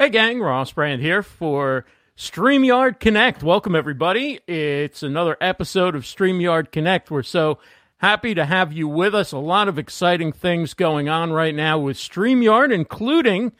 Hey, gang, Ross Brand here for StreamYard Connect. Welcome, everybody. It's another episode of StreamYard Connect. We're so happy to have you with us. A lot of exciting things going on right now with StreamYard, including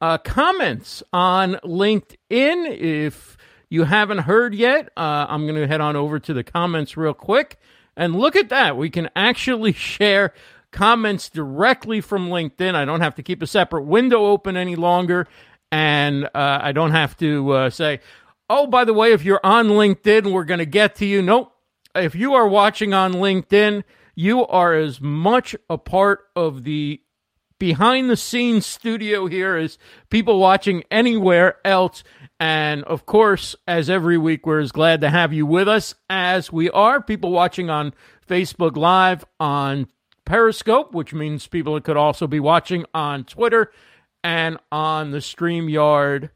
uh, comments on LinkedIn. If you haven't heard yet, uh, I'm going to head on over to the comments real quick. And look at that. We can actually share comments directly from LinkedIn. I don't have to keep a separate window open any longer and uh, I don't have to uh, say, oh, by the way, if you're on LinkedIn, we're going to get to you. Nope. If you are watching on LinkedIn, you are as much a part of the behind the scenes studio here as people watching anywhere else. And of course, as every week, we're as glad to have you with us as we are. People watching on Facebook Live, on Periscope, which means people could also be watching on Twitter and on the StreamYard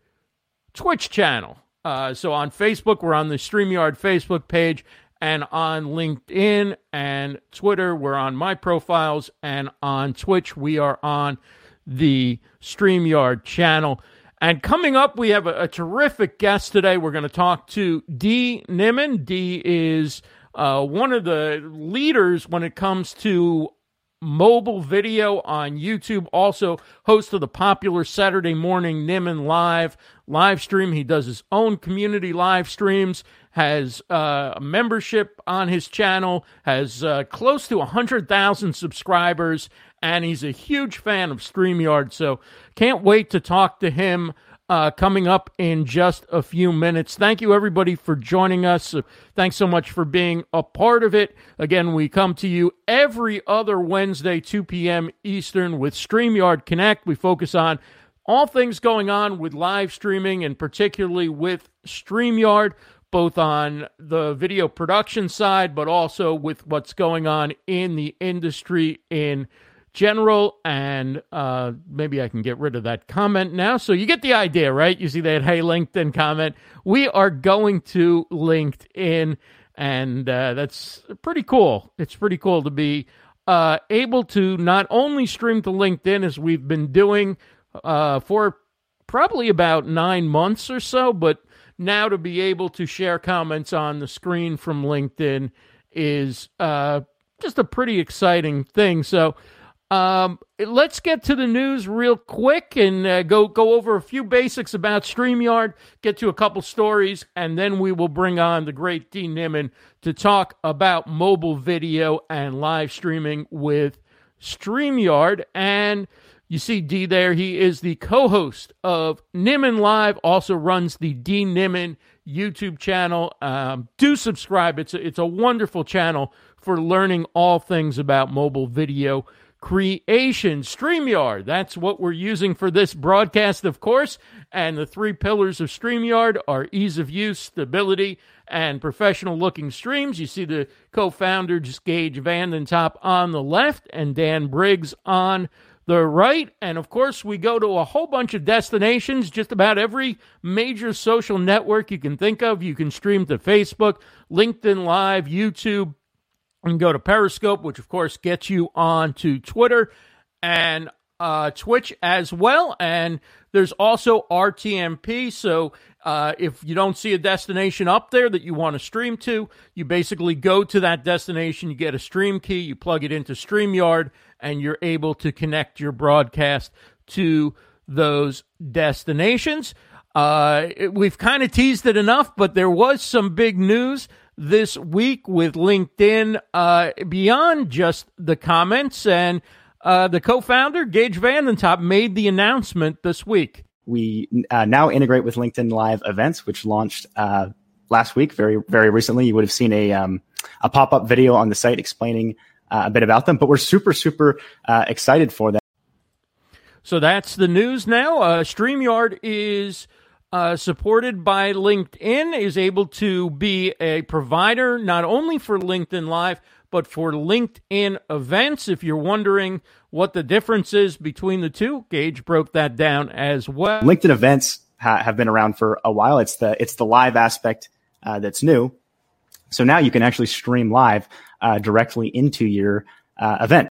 Twitch channel. Uh, so on Facebook, we're on the StreamYard Facebook page, and on LinkedIn and Twitter, we're on my profiles, and on Twitch, we are on the StreamYard channel. And coming up, we have a, a terrific guest today. We're going to talk to Dee Nimmin. Dee is uh, one of the leaders when it comes to mobile video on YouTube. Also, host of the popular Saturday morning Nimmin Live live stream. He does his own community live streams. Has uh, a membership on his channel. Has uh, close to hundred thousand subscribers, and he's a huge fan of Streamyard. So can't wait to talk to him uh, coming up in just a few minutes. Thank you, everybody, for joining us. Thanks so much for being a part of it. Again, we come to you every other Wednesday, 2 p.m. Eastern, with StreamYard Connect. We focus on all things going on with live streaming and particularly with StreamYard, both on the video production side, but also with what's going on in the industry in general, and uh, maybe I can get rid of that comment now. So you get the idea, right? You see that Hey LinkedIn comment. We are going to LinkedIn, and uh, that's pretty cool. It's pretty cool to be uh, able to not only stream to LinkedIn as we've been doing uh, for probably about nine months or so, but now to be able to share comments on the screen from LinkedIn is uh, just a pretty exciting thing. So um, let's get to the news real quick and uh, go go over a few basics about Streamyard, get to a couple stories, and then we will bring on the great Dee Nimmin to talk about mobile video and live streaming with Streamyard. And you see Dee there; he is the co-host of Nimmin Live, also runs the Dee Nimmin YouTube channel. Um, do subscribe; it's a, it's a wonderful channel for learning all things about mobile video creation. StreamYard, that's what we're using for this broadcast, of course. And the three pillars of StreamYard are ease of use, stability, and professional looking streams. You see the co founders, Geige Vandentop on the left and Dan Briggs on the right. And of course, we go to a whole bunch of destinations, just about every major social network you can think of. You can stream to Facebook, LinkedIn Live, YouTube, and go to Periscope, which of course gets you on to Twitter and uh, Twitch as well. And there's also RTMP. So uh, if you don't see a destination up there that you want to stream to, you basically go to that destination, you get a stream key, you plug it into StreamYard, and you're able to connect your broadcast to those destinations. Uh, we've kind of teased it enough, but there was some big news this week with LinkedIn uh, beyond just the comments. And uh, the co founder, Geige Vandentop, made the announcement this week. We uh, now integrate with LinkedIn Live events, which launched uh, last week, very, very recently. You would have seen a, um, a pop up video on the site explaining uh, a bit about them, but we're super, super uh, excited for that. So that's the news now. StreamYard is uh, supported by LinkedIn, is able to be a provider not only for LinkedIn Live, but for LinkedIn events. If you're wondering what the difference is between the two, Geige broke that down as well. LinkedIn events ha- have been around for a while. It's the it's the live aspect uh, that's new. So now you can actually stream live uh, directly into your uh, event.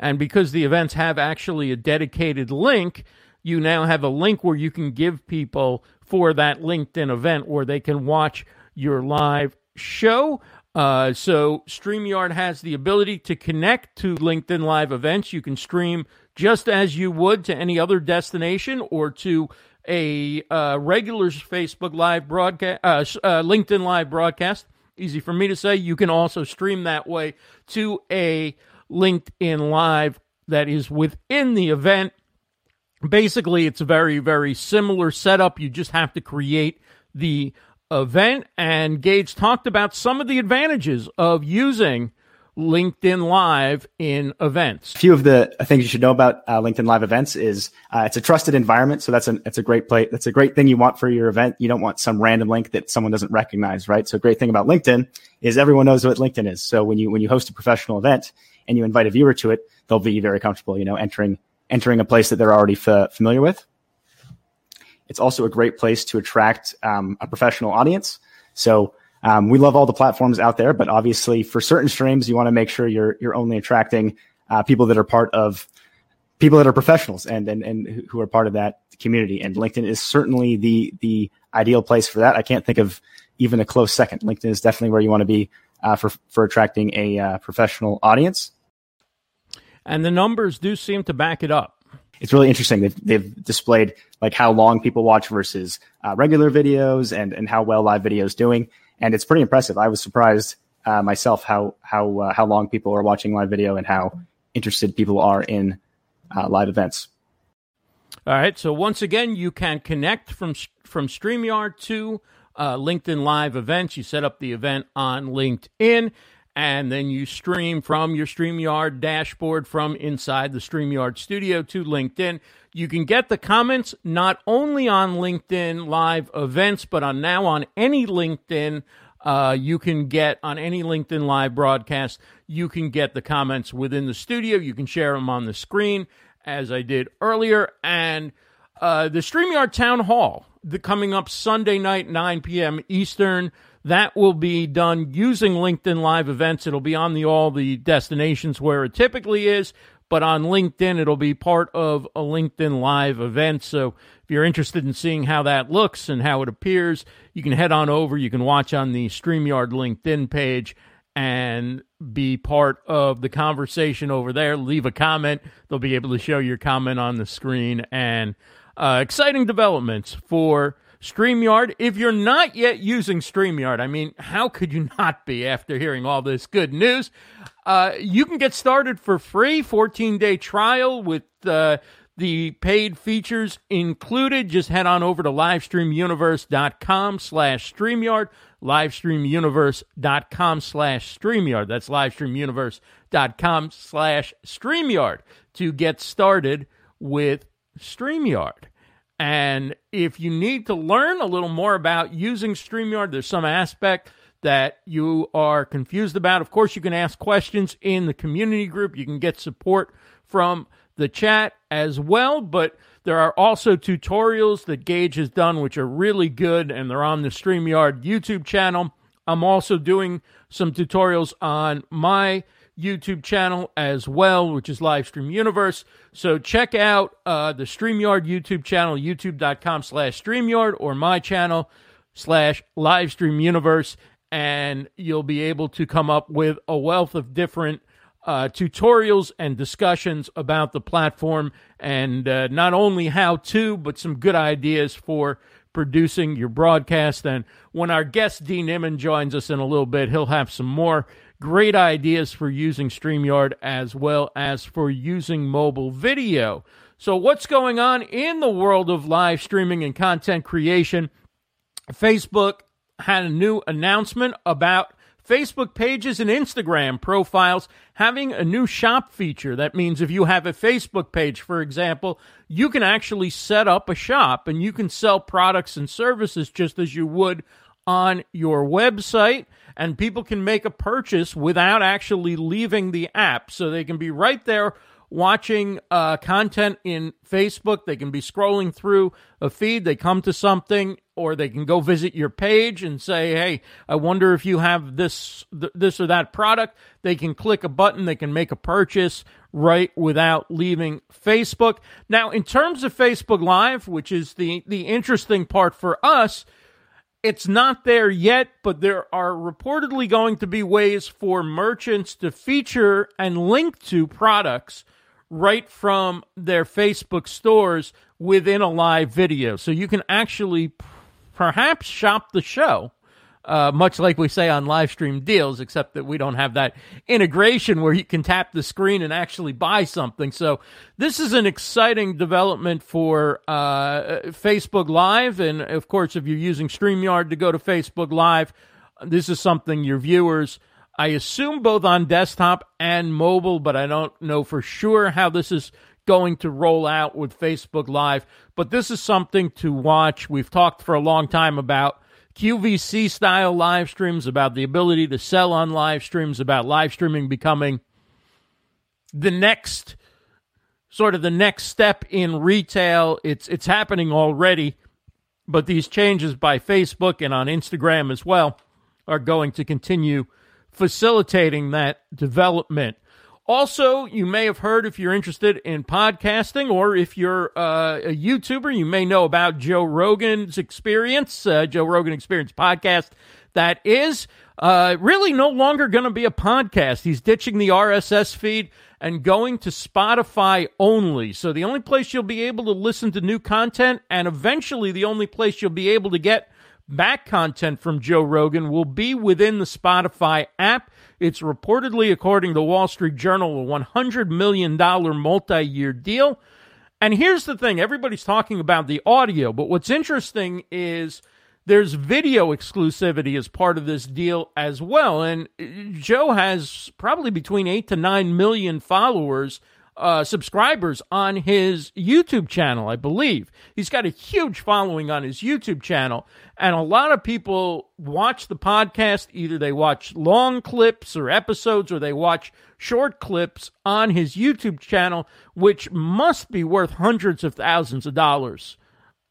And because the events have actually a dedicated link, you now have a link where you can give people for that LinkedIn event where they can watch your live show. Uh, so StreamYard has the ability to connect to LinkedIn Live events. You can stream just as you would to any other destination or to a uh, regular Facebook Live broadcast, uh, uh, LinkedIn Live broadcast. Easy for me to say. You can also stream that way to a LinkedIn Live that is within the event. Basically, it's a very, very similar setup. You just have to create the event. And Geige talked about some of the advantages of using LinkedIn Live in events. A few of the things you should know about uh, LinkedIn Live events is uh, it's a trusted environment, so that's a it's a great play. That's a great thing you want for your event. You don't want some random link that someone doesn't recognize, right? So a great thing about LinkedIn is everyone knows what LinkedIn is. So when you when you host a professional event and you invite a viewer to it, they'll be very comfortable, you know, entering entering a place that they're already f- familiar with. It's also a great place to attract um, a professional audience. So um, we love all the platforms out there, but obviously for certain streams, you want to make sure you're you're only attracting uh, people that are part of people that are professionals and and and who are part of that community. And LinkedIn is certainly the the ideal place for that. I can't think of even a close second. LinkedIn is definitely where you want to be uh, for for attracting a uh, professional audience. And the numbers do seem to back it up it's really interesting. They've, they've displayed like how long people watch versus uh, regular videos and, and how well live video is doing. And it's pretty impressive. I was surprised uh, myself how, how, uh, how long people are watching live video and how interested people are in uh, live events. All right. So once again, you can connect from, from StreamYard to uh, LinkedIn live events. You set up the event on LinkedIn and then you stream from your StreamYard dashboard from inside the StreamYard studio to LinkedIn. You can get the comments not only on LinkedIn live events, but on now on any LinkedIn. Uh, you can get on any LinkedIn live broadcast. You can get the comments within the studio. You can share them on the screen, as I did earlier. And uh, the StreamYard Town Hall, the coming up Sunday night, 9 p.m. Eastern. That will be done using LinkedIn Live events. It'll be on the all the destinations where it typically is, but on LinkedIn, it'll be part of a LinkedIn Live event. So if you're interested in seeing how that looks and how it appears, you can head on over. You can watch on the StreamYard LinkedIn page and be part of the conversation over there. Leave a comment. They'll be able to show your comment on the screen and uh, exciting developments for StreamYard. If you're not yet using StreamYard, I mean, how could you not be after hearing all this good news? Uh, you can get started for free, 14 day trial with uh, the paid features included. Just head on over to livestreamuniverse.com slash StreamYard, livestreamuniverse.com slash StreamYard. That's livestreamuniverse.com slash StreamYard to get started with StreamYard. And if you need to learn a little more about using StreamYard, there's some aspect that you are confused about. Of course, you can ask questions in the community group. You can get support from the chat as well, but there are also tutorials that Geige has done, which are really good, and they're on the StreamYard YouTube channel. I'm also doing some tutorials on my YouTube channel as well, which is Livestream Universe. So check out uh, the StreamYard YouTube channel, youtube.com slash StreamYard, or my channel slash Livestream Universe, and you'll be able to come up with a wealth of different uh, tutorials and discussions about the platform, and uh, not only how to, but some good ideas for producing your broadcast. And when our guest Dee Nimmin joins us in a little bit, he'll have some more Great ideas for using StreamYard as well as for using mobile video. So, what's going on in the world of live streaming and content creation? Facebook had a new announcement about Facebook pages and Instagram profiles having a new shop feature. That means if you have a Facebook page, for example, you can actually set up a shop and you can sell products and services just as you would on your website and people can make a purchase without actually leaving the app. So they can be right there watching uh, content in Facebook. They can be scrolling through a feed. They come to something, or they can go visit your page and say, "Hey, I wonder if you have this th- this or that product." They can click a button. They can make a purchase right without leaving Facebook. Now, in terms of Facebook Live, which is the the interesting part for us it's not there yet, but there are reportedly going to be ways for merchants to feature and link to products right from their Facebook stores within a live video. So you can actually perhaps shop the show uh, much like we say on live stream deals, except that we don't have that integration where you can tap the screen and actually buy something. So this is an exciting development for uh, Facebook Live, and of course, if you're using Streamyard to go to Facebook Live, this is something your viewers. I assume both on desktop and mobile, but I don't know for sure how this is going to roll out with Facebook Live. But this is something to watch. We've talked for a long time about QVC style live streams, about the ability to sell on live streams, about live streaming becoming the next sort of the next step in retail. It's it's happening already, but these changes by Facebook and on Instagram as well are going to continue facilitating that development. Also, you may have heard if you're interested in podcasting or if you're uh, a YouTuber, you may know about Joe Rogan's experience, uh, Joe Rogan Experience podcast. That is uh, really no longer going to be a podcast. He's ditching the RSS feed and going to Spotify only. So the only place you'll be able to listen to new content and eventually the only place you'll be able to get back content from Joe Rogan will be within the Spotify app. It's reportedly, according to Wall Street Journal, a $100 million multi year deal. And here's the thing everybody's talking about the audio, but what's interesting is there's video exclusivity as part of this deal as well. And Joe has probably between 8 to 9 million followers uh, subscribers on his YouTube channel, I believe. He's got a huge following on his YouTube channel, and a lot of people watch the podcast. Either they watch long clips or episodes, or they watch short clips on his YouTube channel, which must be worth hundreds of thousands of dollars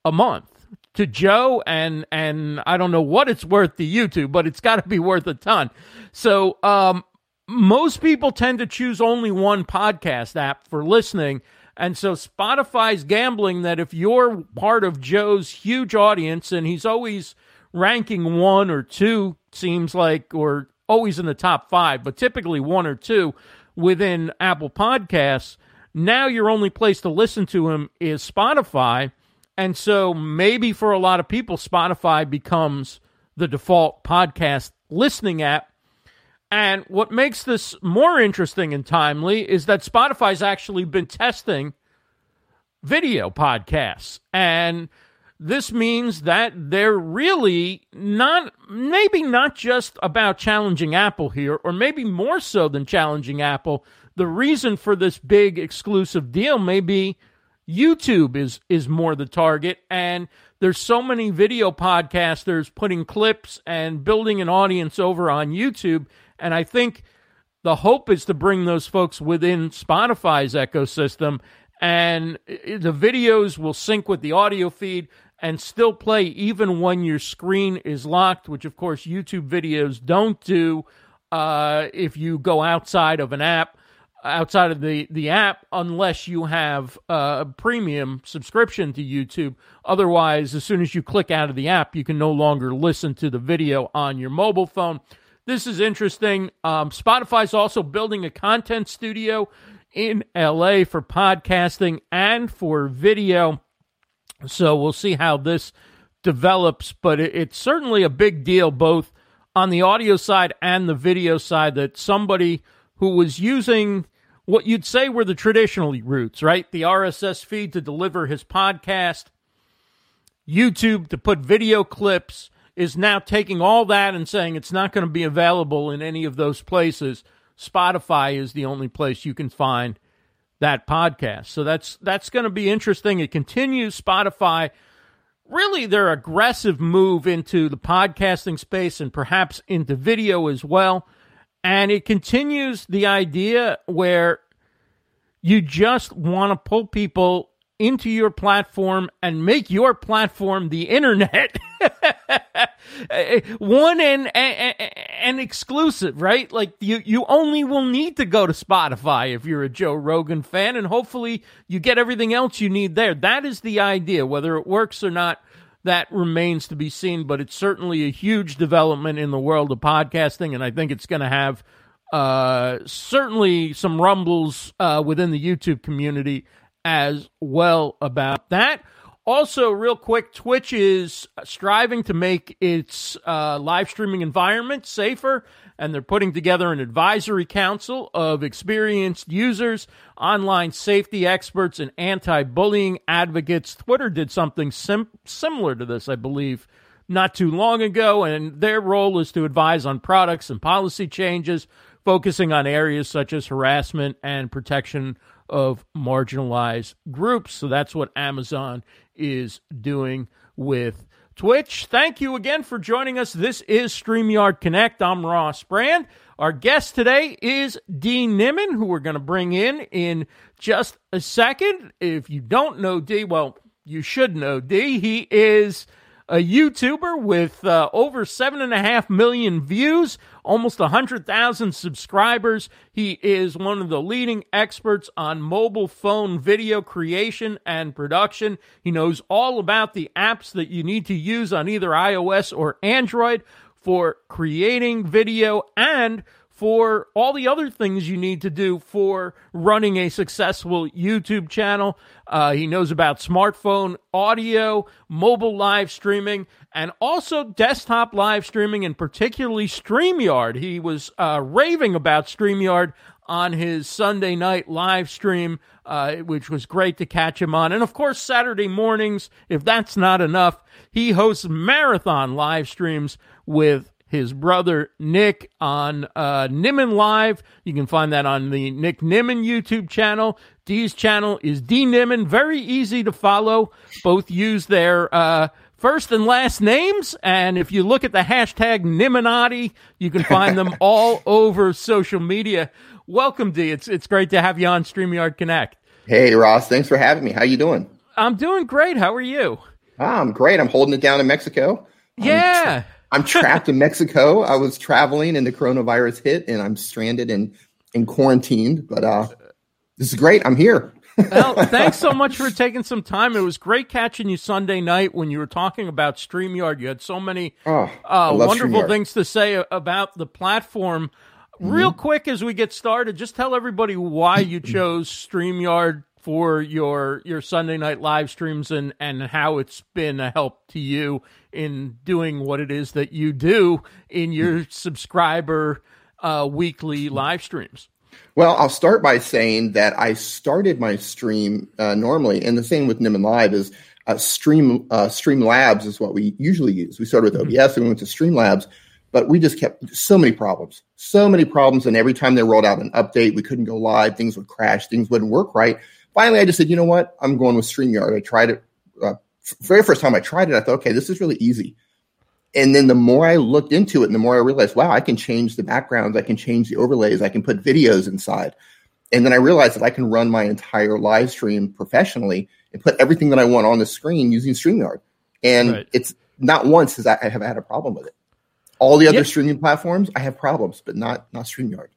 a month to Joe and and I don't know what it's worth to YouTube, but it's got to be worth a ton. So um most people tend to choose only one podcast app for listening. And so Spotify's gambling that if you're part of Joe's huge audience and he's always ranking one or two, seems like, or always in the top five, but typically one or two within Apple Podcasts, now your only place to listen to him is Spotify. And so maybe for a lot of people, Spotify becomes the default podcast listening app and what makes this more interesting and timely is that Spotify's actually been testing video podcasts. And this means that they're really not, maybe not just about challenging Apple here, or maybe more so than challenging Apple. The reason for this big exclusive deal may be YouTube is is more the target and there's so many video podcasters putting clips and building an audience over on YouTube and I think the hope is to bring those folks within Spotify's ecosystem, and the videos will sync with the audio feed and still play even when your screen is locked, which of course YouTube videos don't do uh, if you go outside of an app, outside of the, the app, unless you have a premium subscription to YouTube. Otherwise, as soon as you click out of the app, you can no longer listen to the video on your mobile phone. This is interesting. Um, Spotify's also building a content studio in LA for podcasting and for video. So we'll see how this develops, but it, it's certainly a big deal both on the audio side and the video side that somebody who was using what you'd say were the traditional routes, right? The RSS feed to deliver his podcast, YouTube to put video clips, is now taking all that and saying it's not going to be available in any of those places. Spotify is the only place you can find that podcast. So that's that's going to be interesting. It continues Spotify really their aggressive move into the podcasting space and perhaps into video as well. And it continues the idea where You just want to pull people into your platform and make your platform the internet. One and, and, and exclusive, right? Like you, you only will need to go to Spotify if you're a Joe Rogan fan, and hopefully you get everything else you need there. That is the idea. Whether it works or not, that remains to be seen, but it's certainly a huge development in the world of podcasting, and I think it's going to have uh, certainly some rumbles uh, within the YouTube community as well about that. Also, real quick, Twitch is striving to make its uh, live streaming environment safer, and they're putting together an advisory council of experienced users, online safety experts, and anti bullying advocates. Twitter did something sim- similar to this, I believe, not too long ago, and their role is to advise on products and policy changes, focusing on areas such as harassment and protection of marginalized groups. So that's what Amazon is doing with Twitch. Thank you again for joining us. This is StreamYard Connect. I'm Ross Brand. Our guest today is Dee Nimmin, who we're going to bring in in just a second. If you don't know Dee, well, you should know Dee. He is a YouTuber with uh, over seven and a half million views, almost a hundred thousand subscribers. He is one of the leading experts on mobile phone video creation and production. He knows all about the apps that you need to use on either iOS or Android for creating video and for all the other things you need to do for running a successful YouTube channel. Uh, he knows about smartphone audio, mobile live streaming, and also desktop live streaming, and particularly StreamYard. He was uh, raving about StreamYard on his Sunday night live stream, uh, which was great to catch him on. And of course, Saturday mornings, if that's not enough, he hosts marathon live streams with his brother Nick on uh, Nimmin Live. You can find that on the Nick Nimmin YouTube channel. Dee's channel is Dee Nimmin. Very easy to follow. Both use their uh, first and last names. And if you look at the hashtag Nimminati, you can find them all over social media. Welcome, Dee. It's it's great to have you on StreamYard Connect. Hey, Ross. Thanks for having me. How you doing? I'm doing great. How are you? Ah, I'm great. I'm holding it down in Mexico. Yeah. I'm trapped in Mexico. I was traveling and the coronavirus hit and I'm stranded and, and quarantined. But uh, this is great. I'm here. well, thanks so much for taking some time. It was great catching you Sunday night when you were talking about StreamYard. You had so many oh, uh, wonderful StreamYard. things to say about the platform. Mm-hmm. Real quick, as we get started, just tell everybody why you chose StreamYard for your your Sunday night live streams and and how it's been a help to you in doing what it is that you do in your subscriber uh, weekly live streams. Well, I'll start by saying that I started my stream uh, normally, and the same with Nimmin Live is uh, Stream uh, Streamlabs is what we usually use. We started with OBS mm-hmm. and we went to Streamlabs, but we just kept so many problems, so many problems, and every time they rolled out an update, we couldn't go live. Things would crash, things wouldn't work right finally, I just said, you know what? I'm going with StreamYard. I tried it. Uh, very first time I tried it, I thought, okay, this is really easy. And then the more I looked into it, and the more I realized, wow, I can change the backgrounds, I can change the overlays, I can put videos inside. And then I realized that I can run my entire live stream professionally and put everything that I want on the screen using StreamYard. And right. it's not once has I have had a problem with it. All the other yep. streaming platforms, I have problems, but not not StreamYard.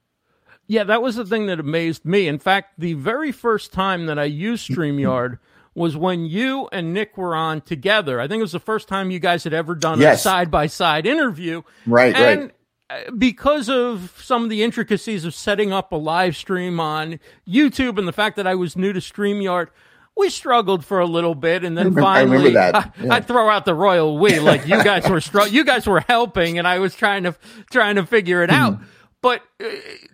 Yeah, that was the thing that amazed me. In fact, the very first time that I used StreamYard was when you and Nick were on together. I think it was the first time you guys had ever done yes. a side by side interview. Right, and right. Uh, because of some of the intricacies of setting up a live stream on YouTube and the fact that I was new to StreamYard, we struggled for a little bit, and then finally, I, yeah. I, throw out the royal we. Like you guys were, str- you guys were helping, and I was trying to trying to figure it out. But uh,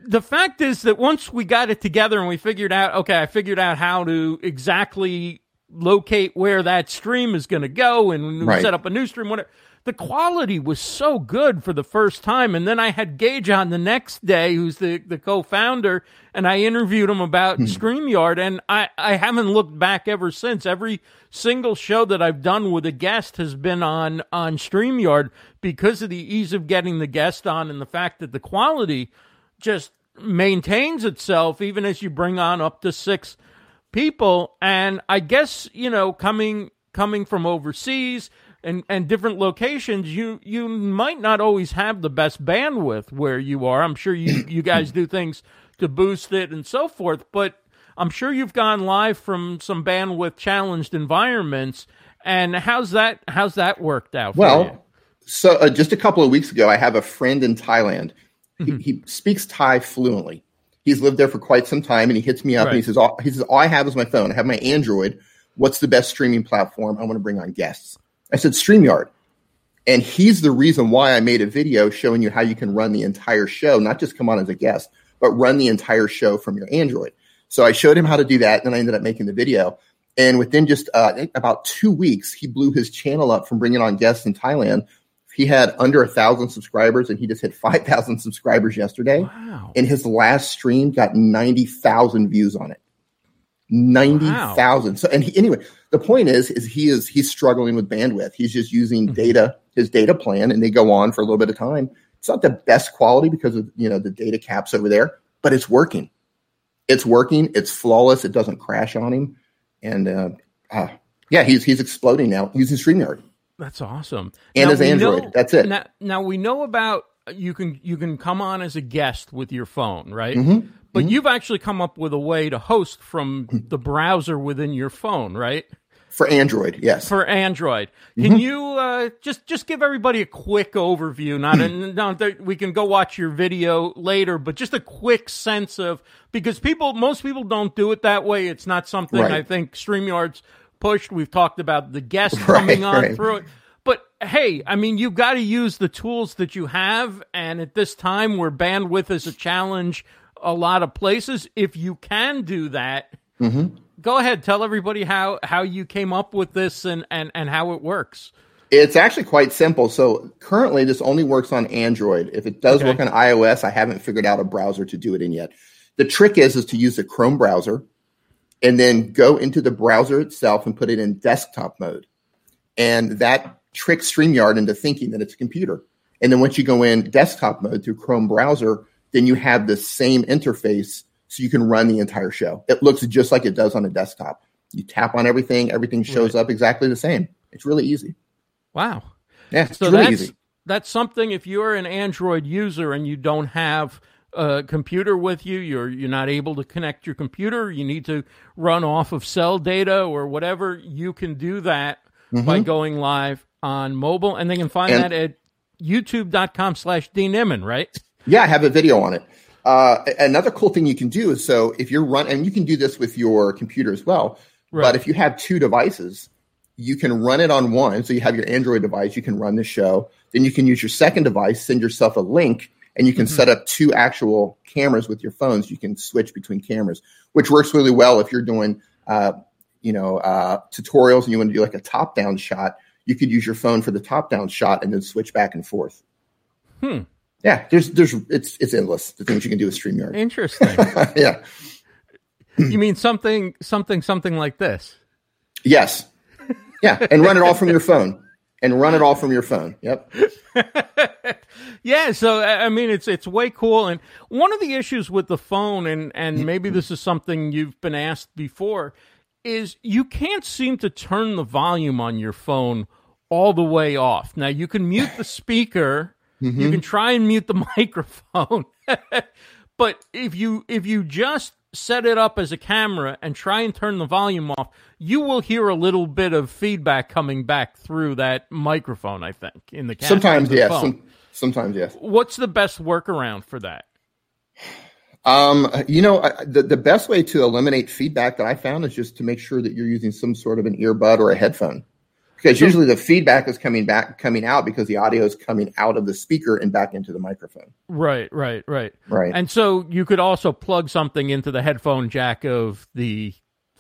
the fact is that once we got it together and we figured out, okay, I figured out how to exactly locate where that stream is going to go and right. set up a new stream, whatever the quality was so good for the first time. And then I had Geige on the next day, who's the, the co-founder, and I interviewed him about mm. StreamYard. And I, I haven't looked back ever since. Every single show that I've done with a guest has been on, on StreamYard because of the ease of getting the guest on and the fact that the quality just maintains itself even as you bring on up to six people. And I guess you know coming coming from overseas and and different locations, you you might not always have the best bandwidth where you are. I'm sure you you guys do things to boost it and so forth, but I'm sure you've gone live from some bandwidth challenged environments. And how's that how's that worked out? well, so uh, just a couple of weeks ago, I have a friend in Thailand. Mm-hmm. He, he, speaks Thai fluently. He's lived there for quite some time, and he hits me up right. and he says, all, "He says all I have is my phone. I have my Android. What's the best streaming platform? I want to bring on guests." I said, "Streamyard." And he's the reason why I made a video showing you how you can run the entire show, not just come on as a guest, but run the entire show from your Android. So I showed him how to do that, and then I ended up making the video. And within just uh, about two weeks, he blew his channel up from bringing on guests in Thailand. He had under a thousand subscribers, and he just hit five thousand subscribers yesterday. Wow! And his last stream got ninety thousand views on it. Ninety thousand. Wow. So, and he, anyway, the point is, is he is he's struggling with bandwidth. He's just using mm-hmm. data, his data plan, and they go on for a little bit of time. It's not the best quality because of you know the data caps over there, but it's working it's working. It's flawless. It doesn't crash on him, and uh, uh, yeah, he's he's exploding now using Streamyard. That's awesome. And now his Android. Know, That's it. Now, now, we know about you can you can come on as a guest with your phone, right? Mm-hmm. But mm-hmm. you've actually come up with a way to host from the browser within your phone, right? For Android, yes. For Android, can mm-hmm. you uh, just just give everybody a quick overview? Not, a, not we can go watch your video later, but just a quick sense of because people, most people don't do it that way. It's not something right. I think Streamyard's pushed. We've talked about the guests coming on right. through it. But hey, I mean, you've got to use the tools that you have, and at this time where bandwidth is a challenge, a lot of places, if you can do that. Mm-hmm go ahead, tell everybody how how you came up with this and and and how it works. It's actually quite simple. So currently, this only works on Android. If it does okay. work on iOS, I haven't figured out a browser to do it in yet. The trick is is to use the Chrome browser, and then go into the browser itself and put it in desktop mode, and that tricks Streamyard into thinking that it's a computer. And then once you go in desktop mode through Chrome browser, then you have the same interface so you can run the entire show. It looks just like it does on a desktop. You tap on everything, everything shows right. up exactly the same. It's really easy. Wow. Yeah, so really that's, easy. That's something if you're an Android user and you don't have a computer with you, you're you're not able to connect your computer, you need to run off of cell data or whatever, you can do that mm-hmm. by going live on mobile and they can find and, that at youtube.com slash deenimmin, right? Yeah, I have a video on it. Uh, another cool thing you can do is so if you're run and you can do this with your computer as well. Right. But if you have two devices, you can run it on one. So you have your Android device, you can run the show. Then you can use your second device, send yourself a link, and you can mm-hmm. set up two actual cameras with your phones. You can switch between cameras, which works really well if you're doing, uh, you know, uh, tutorials and you want to do like a top-down shot. You could use your phone for the top-down shot and then switch back and forth. Hmm. Yeah, there's there's it's it's endless the things you can do with Streamyard. Interesting. yeah. You mean something something something like this? Yes. Yeah, and run it all from your phone. And run it all from your phone. Yep. yeah, so I mean it's it's way cool and one of the issues with the phone and and maybe this is something you've been asked before is you can't seem to turn the volume on your phone all the way off. Now you can mute the speaker Mm-hmm. You can try and mute the microphone. but if you if you just set it up as a camera and try and turn the volume off, you will hear a little bit of feedback coming back through that microphone, I think, in the camera. Sometimes, yes. Some, sometimes, yes. What's the best workaround for that? Um, you know, the, the best way to eliminate feedback that I found is just to make sure that you're using some sort of an earbud or a headphone because usually the feedback is coming back coming out because the audio is coming out of the speaker and back into the microphone right right right right and so you could also plug something into the headphone jack of the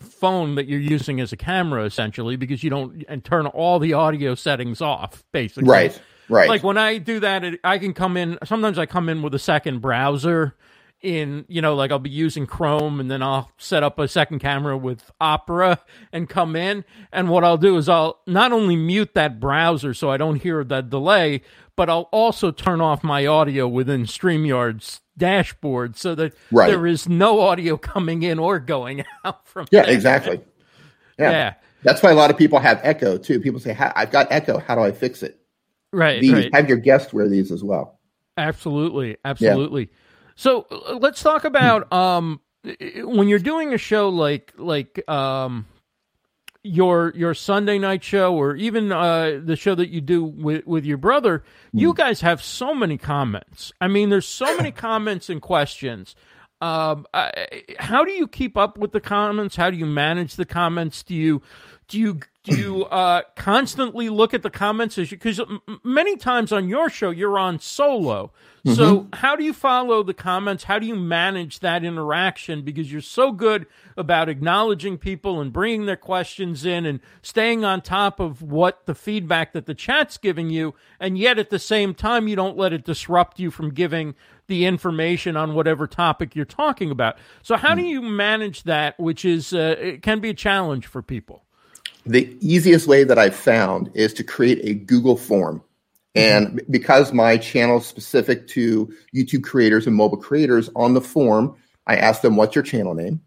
phone that you're using as a camera essentially because you don't and turn all the audio settings off basically. Right right. Like when i do that it, i can come in sometimes i come in with a second browser in you know like I'll be using Chrome and then I'll set up a second camera with Opera and come in. And what I'll do is I'll not only mute that browser so I don't hear that delay but I'll also turn off my audio within StreamYard's dashboard so that Right. there is no audio coming in or going out from Yeah, there. exactly. Yeah. Yeah. That's why a lot of people have echo too. People say, I've got echo. How do I fix it? right These, right Have your guests wear these as well. Absolutely, absolutely. So uh, let's talk about um when you're doing a show like like um your your Sunday night show or even uh the show that you do with with your brother, you guys have so many comments. I mean, there's so many comments and questions. Um, I, how do you keep up with the comments? How do you manage the comments? Do you do you do you uh, constantly look at the comments as because many times on your show you're on solo. So how do you follow the comments? How do you manage that interaction? Because you're so good about acknowledging people and bringing their questions in and staying on top of what the feedback that the chat's giving you, and yet at the same time you don't let it disrupt you from giving the information on whatever topic you're talking about. So how do you manage that? Which is uh, it can be a challenge for people. The easiest way that I've found is to create a Google form. And mm-hmm. because my channel is specific to YouTube creators and mobile creators, on the form, I ask them, What's your channel name?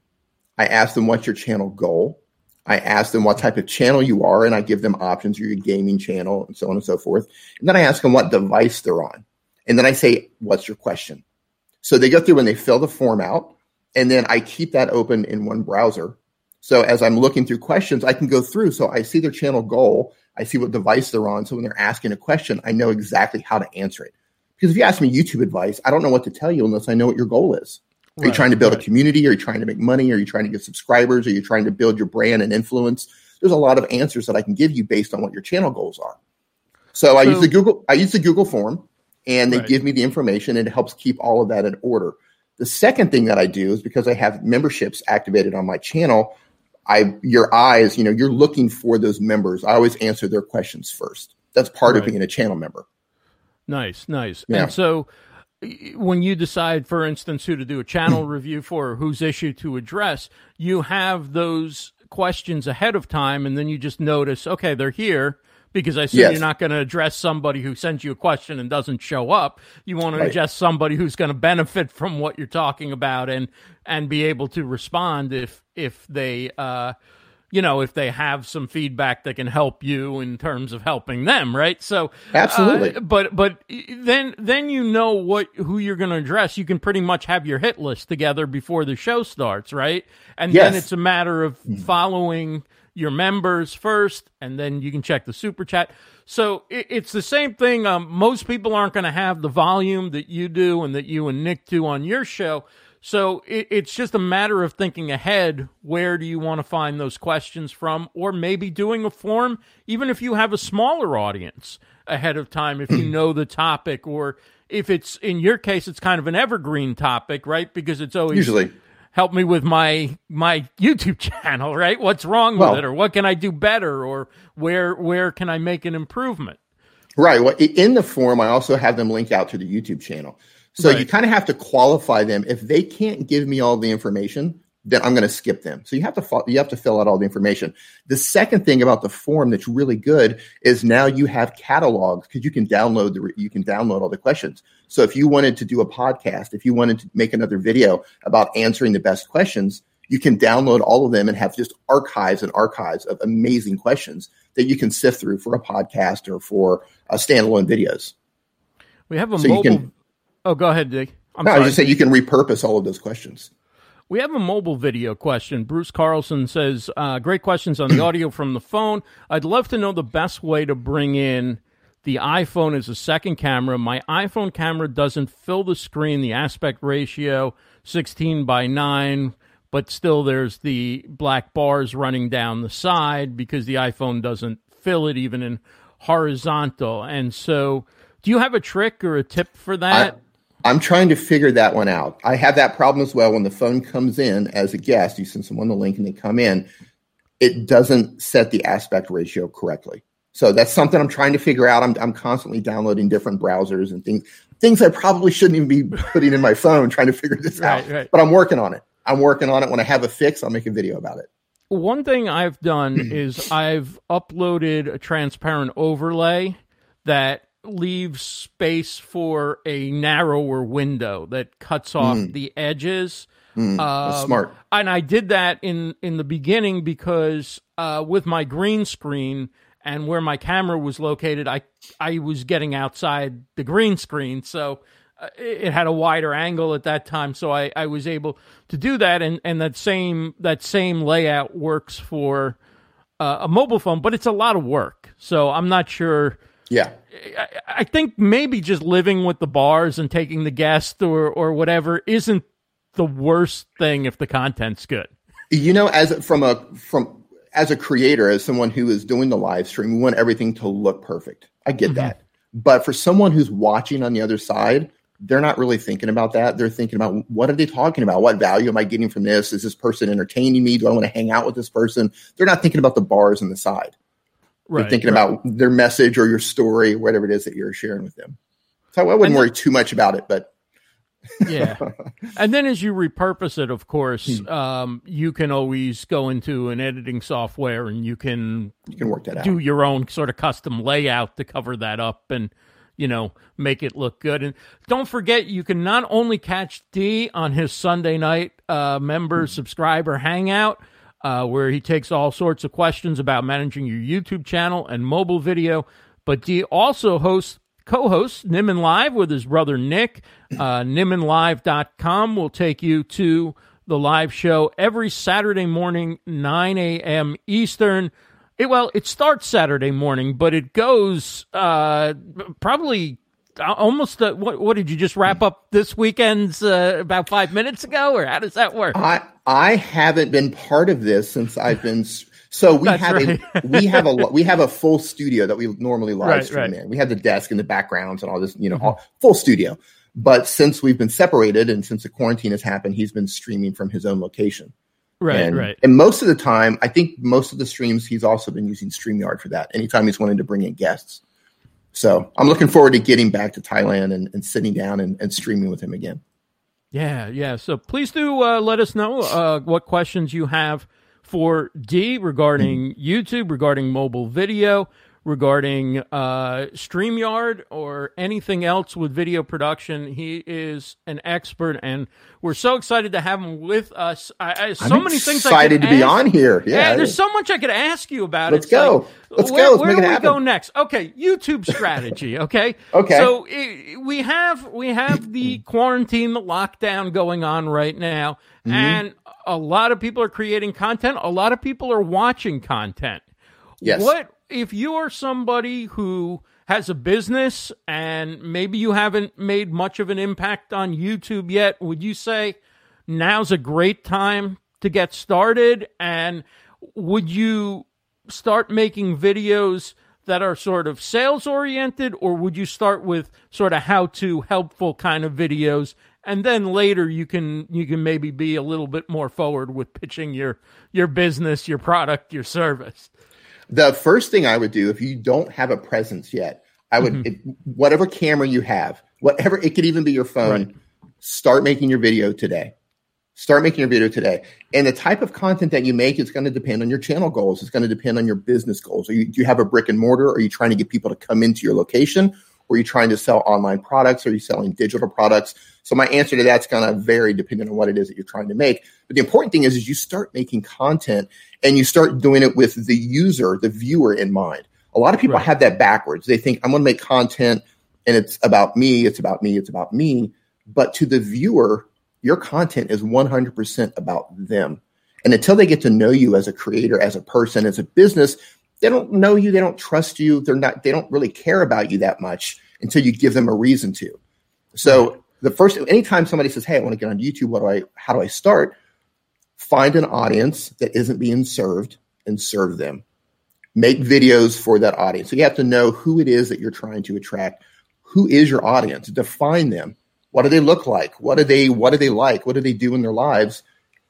I ask them, What's your channel goal? I ask them what type of channel you are, and I give them options. Are you a gaming channel, and so on and so forth. And then I ask them what device they're on. And then I say, What's your question? So they go through and they fill the form out, and then I keep that open in one browser. So as I'm looking through questions, I can go through. So I see their channel goal, I see what device they're on. So when they're asking a question, I know exactly how to answer it. Because if you ask me YouTube advice, I don't know what to tell you unless I know what your goal is. Are you trying to build right. a community? Are you trying to make money? Are you trying to get subscribers? Are you trying to build your brand and influence? There's a lot of answers that I can give you based on what your channel goals are. So, I use the Google I use the Google form and they Right. give me the information and it helps keep all of that in order. The second thing that I do is because I have memberships activated on my channel, I your eyes, you know, you're looking for those members. I always answer their questions first. That's part of being a channel member. Nice, nice. Yeah. And so when you decide, for instance, who to do a channel review for or whose issue to address, you have those questions ahead of time and then you just notice, okay, they're here. Because I assume Yes. you're not going to address somebody who sends you a question and doesn't show up. You want to Right. address somebody who's going to benefit from what you're talking about and and be able to respond if if they uh, you know if they have some feedback that can help you in terms of helping them, right? So Absolutely. uh, but but then then you know what who you're going to address. You can pretty much have your hit list together before the show starts, right? And then it's a matter of following your members first, and then you can check the super chat. So it, it's the same thing. Um, most people aren't going to have the volume that you do and that you and Nick do on your show. So it, it's just a matter of thinking ahead. Where do you want to find those questions from, or maybe doing a form, even if you have a smaller audience ahead of time, if you know the topic, or if it's in your case, it's kind of an evergreen topic, right? Because it's always Usually. Help me with my my YouTube channel, right? What's wrong Well- with it, or what can I do better, or where where can I make an improvement? Right. Well, in the form, I also have them link out to the YouTube channel. So you kind of have to qualify them. If they can't give me all the information, then I'm going to skip them. So you have to you have to fill out all the information. The second thing about the form that's really good is now you have catalogs because you can download the re- you can download all the questions. So if you wanted to do a podcast, if you wanted to make another video about answering the best questions, you can download all of them and have just archives and archives of amazing questions that you can sift through for a podcast or for uh, standalone videos. We have a So mobile. can- oh, go ahead, Dee. I'm No, I was just saying you can repurpose all of those questions. We have a mobile video question. Bruce Carlson says, uh, Great questions on the audio from the phone. I'd love to know the best way to bring in the iPhone as a second camera. My iPhone camera doesn't fill the screen, the aspect ratio 16 by 9, but still there's the black bars running down the side because the iPhone doesn't fill it even in horizontal. And so, do you have a trick or a tip for that? I'm trying to figure that one out. I have that problem as well when the phone comes in as a guest. You send someone the link and they come in, it doesn't set the aspect ratio correctly. So that's something I'm trying to figure out. I'm, I'm constantly downloading different browsers and things. things I probably shouldn't even be putting in my phone trying to figure this Right, out. right. But I'm working on it. I'm working on it. When I have a fix, I'll make a video about it. One thing I've done is I've uploaded a transparent overlay that leaves space for a narrower window that cuts off the edges. Mm, Um, smart. And I did that in in the beginning because uh, with my green screen and where my camera was located, I I was getting outside the green screen, so uh, it it had a wider angle at that time. So I, I was able to do that, and, and that same that same layout works for uh, a mobile phone, but it's a lot of work. So I'm not sure. Yeah. I, I think maybe just living with the bars and taking the guest or or whatever isn't the worst thing if the content's good. You know, as from a from as a creator, as someone who is doing the live stream, we want everything to look perfect. I get Mhm. that. But for someone who's watching on the other side, they're not really thinking about that. They're thinking about what are they talking about? What value am I getting from this? Is this person entertaining me? Do I want to hang out with this person? They're not thinking about the bars on the side. They're thinking about their message or your story, whatever it is that you're sharing with them. So I wouldn't And worry too much about it, but yeah. And then as you repurpose it, of course, Hmm. um, you can always go into an editing software and you can you can work that out. do your own sort of custom layout to cover that up and you know make it look good and don't forget you can not only catch Dee on his sunday night uh, member subscriber hangout uh, where he takes all sorts of questions about managing your youtube channel and mobile video but Dee also hosts co-hosts Nimmin Live with his brother Nick. Uh, NimminLive.com will take you to the live show every Saturday morning, 9 a.m. Eastern. It, well, it starts Saturday morning, but it goes uh, probably uh, almost. Uh, what, what did you just wrap up this weekend's uh, about five minutes ago, or how does that work? I I haven't been part of this since I've been. So we That's have right. a we have a we have a full studio that we normally live Right, stream right. Mm-hmm. in. We have the desk and the backgrounds and all this, you know, all, full studio. But since we've been separated and since the quarantine has happened, he's been streaming from his own location. right, and, right. And most of the time, I think most of the streams he's also been using StreamYard for that. Anytime he's wanting to bring in guests. So I'm looking forward to getting back to Thailand and, and sitting down and, and streaming with him again. Yeah, yeah. So please do uh, let us know uh, what questions you have for Dee regarding YouTube, regarding mobile video, regarding uh, StreamYard, or anything else with video production. He is an expert, and we're so excited to have him with us. I, I, so I'm many things excited to be on here. Yeah, Yeah, there's so much I could ask you about. Let's It's go. like, Let's where, go. Let's where do it we happen. go next? Okay, YouTube strategy. Okay. Okay. So i we have we have the quarantine, the lockdown going on right now, Mm-hmm. and a lot of people are creating content. A lot of people are watching content. Yes. What if you are somebody who has a business and maybe you haven't made much of an impact on YouTube yet? Would you say now's a great time to get started? And would you start making videos that are sort of sales oriented, or would you start with sort of how to helpful kind of videos? And then later you can you can maybe be a little bit more forward with pitching your your business, your product, your service. The first thing I would do if you don't have a presence yet, I would Mm-hmm. it, whatever camera you have, whatever it could even be your phone, Right. start making your video today. Start making your video today. And the type of content that you make is going to depend on your channel goals. It's going to depend on your business goals. Are you, do you have a brick and mortar? Are you trying to get people to come into your location? Or are you trying to sell online products? Are you selling digital products? So my answer to that's going to vary depending on what it is that you're trying to make. But the important thing is, is you start making content and you start doing it with the user, the viewer in mind. A lot of people Right. have that backwards. They think I'm going to make content and it's about me, it's about me, it's about me. But to the viewer, your content is 100% about them. And until they get to know you as a creator, as a person, as a business, they don't know you, they don't trust you, they're not they don't really care about you that much until you give them a reason to. So the first anytime somebody says, "Hey, I want to get on YouTube, what do I how do I start?" Find an audience that isn't being served and serve them. Make videos for that audience. So you have to know who it is that you're trying to attract. Who is your audience? Define them. What do they look like? What do they what do they like? What do they do in their lives?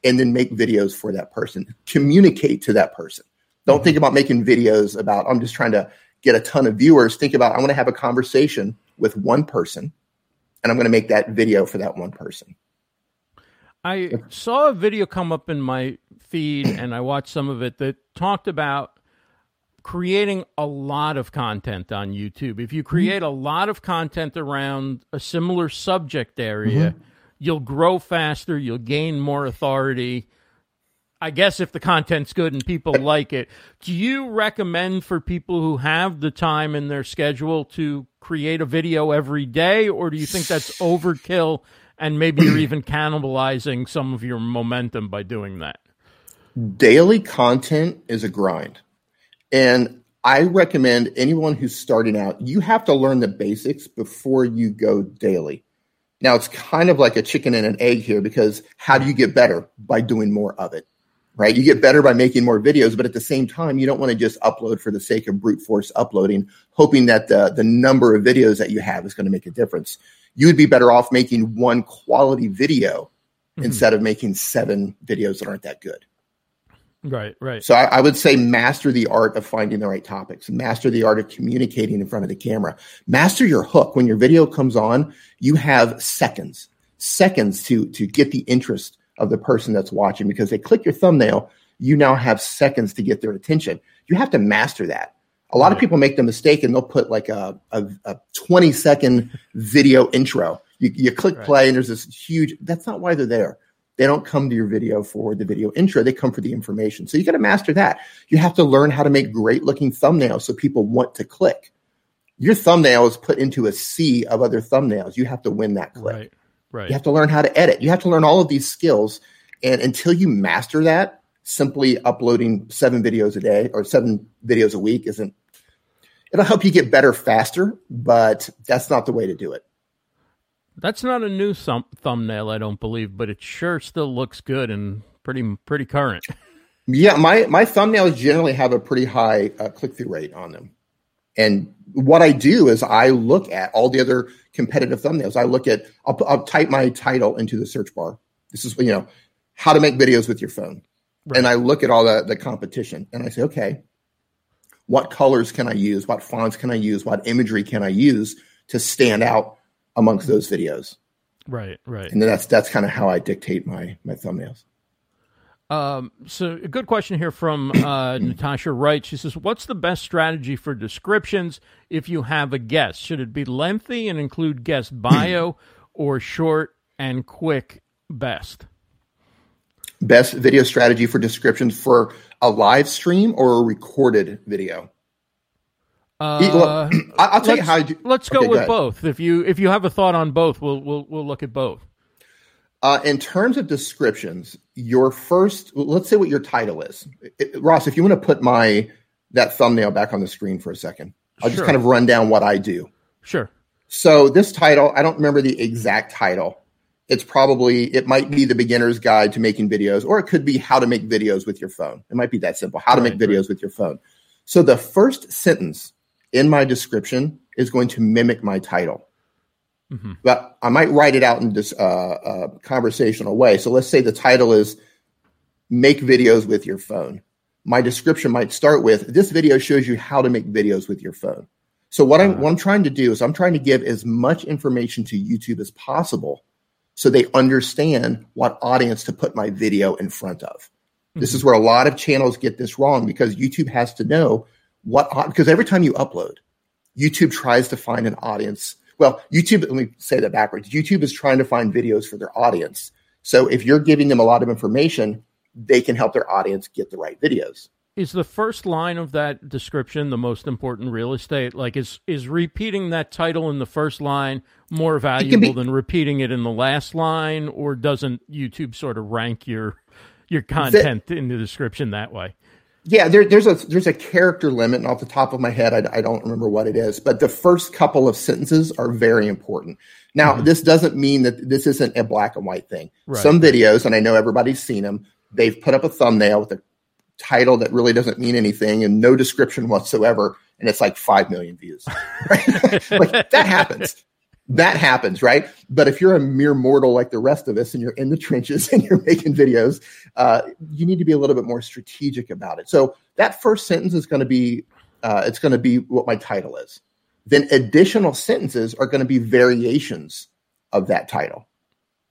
And then make videos for that person. Communicate to that person. Don't think about making videos about I'm just trying to get a ton of viewers. Think about I want to have a conversation with one person and I'm going to make that video for that one person. I saw a video come up in my feed and I watched some of it that talked about creating a lot of content on YouTube. If you mm-hmm. create a lot of content around a similar subject area, mm-hmm. you'll grow faster, you'll gain more authority. I guess if the content's good and people like it, do you recommend for people who have the time in their schedule to create a video every day, or do you think that's overkill and maybe you're even cannibalizing some of your momentum by doing that? Daily content is a grind. And I recommend anyone who's starting out, you have to learn the basics before you go daily. Now, it's kind of like a chicken and an egg here because how do you get better? By doing more of it, right? You get better by making more videos, but at the same time, you don't want to just upload for the sake of brute force uploading, hoping that the, the number of videos that you have is going to make a difference. You would be better off making one quality video mm-hmm. instead of making seven videos that aren't that good. Right, right. So I, I, would say master the art of finding the right topics, master the art of communicating in front of the camera, master your hook. When your video comes on, you have seconds, seconds to to get the interest of the person that's watching because they click your thumbnail. You now have seconds to get their attention. You have to master that. A lot right. of people make the mistake and they'll put like a, a, a 20 second video intro. You, you click right. play and there's this huge, that's not why they're there. They don't come to your video for the video intro. They come for the information. So you got to master that. You have to learn how to make great looking thumbnails so people want to click. Your thumbnail is put into a sea of other thumbnails. You have to win that click. Right. Right. You have to learn how to edit. You have to learn all of these skills. And until you master that, simply uploading seven videos a day or seven videos a week isn't, it'll help you get better faster, but that's not the way to do it. That's not a new thumb- thumbnail, I don't believe, but it sure still looks good and pretty pretty current. Yeah, my my thumbnails generally have a pretty high uh, click through rate on them. And what I do is I look at all the other competitive thumbnails. I look at I'll, I'll type my title into the search bar. This is you know how to make videos with your phone, right. and I look at all the the competition, and I say, okay, what colors can I use? What fonts can I use? What imagery can I use to stand out amongst those videos. Right, right. And that's that's kind of how I dictate my my thumbnails. Um, so a good question here from uh, Natasha Wright. She says, "What's the best strategy for descriptions if you have a guest? Should it be lengthy and include guest bio, or short and quick? Best." Best video strategy for descriptions for a live stream or a recorded video. Uh, I'll tell you how. Do, let's go okay, with go both. If you if you have a thought on both, we'll we'll we'll look at both. Uh, in terms of descriptions, your first, let's say what your title is, it, Ross. If you want to put my that thumbnail back on the screen for a second, I'll sure. just kind of run down what I do. Sure. So this title, I don't remember the exact title. It's probably it might be the beginner's guide to making videos, or it could be how to make videos with your phone. It might be that simple. How to right, make videos right. with your phone. So the first sentence in my description is going to mimic my title. Mm-hmm. But I might write it out in this uh, uh, conversational way. So let's say the title is Make Videos with Your Phone. My description might start with This video shows you how to make videos with your phone. So what I'm, what I'm trying to do is I'm trying to give as much information to YouTube as possible so they understand what audience to put my video in front of. Mm-hmm. This is where a lot of channels get this wrong because YouTube has to know what because every time you upload, YouTube tries to find an audience. Well, YouTube, let me say that backwards. YouTube is trying to find videos for their audience. So if you're giving them a lot of information, they can help their audience get the right videos. Is the first line of that description the most important real estate? Like is is repeating that title in the first line more valuable be, than repeating it in the last line or doesn't YouTube sort of rank your your content in the description that way? Yeah, there, there's a there's a character limit, and off the top of my head, I, I, don't remember what it is. But the first couple of sentences are very important. Now, mm-hmm. this doesn't mean that this isn't a black and white thing. Right. Some videos, and I know everybody's seen them, they've put up a thumbnail with a title that really doesn't mean anything and no description whatsoever, and it's like five million views. Right? like that happens that happens, right? But if you're a mere mortal like the rest of us and you're in the trenches and you're making videos, uh, you need to be a little bit more strategic about it. So that first sentence is going to be uh, it's going to be what my title is. Then additional sentences are going to be variations of that title.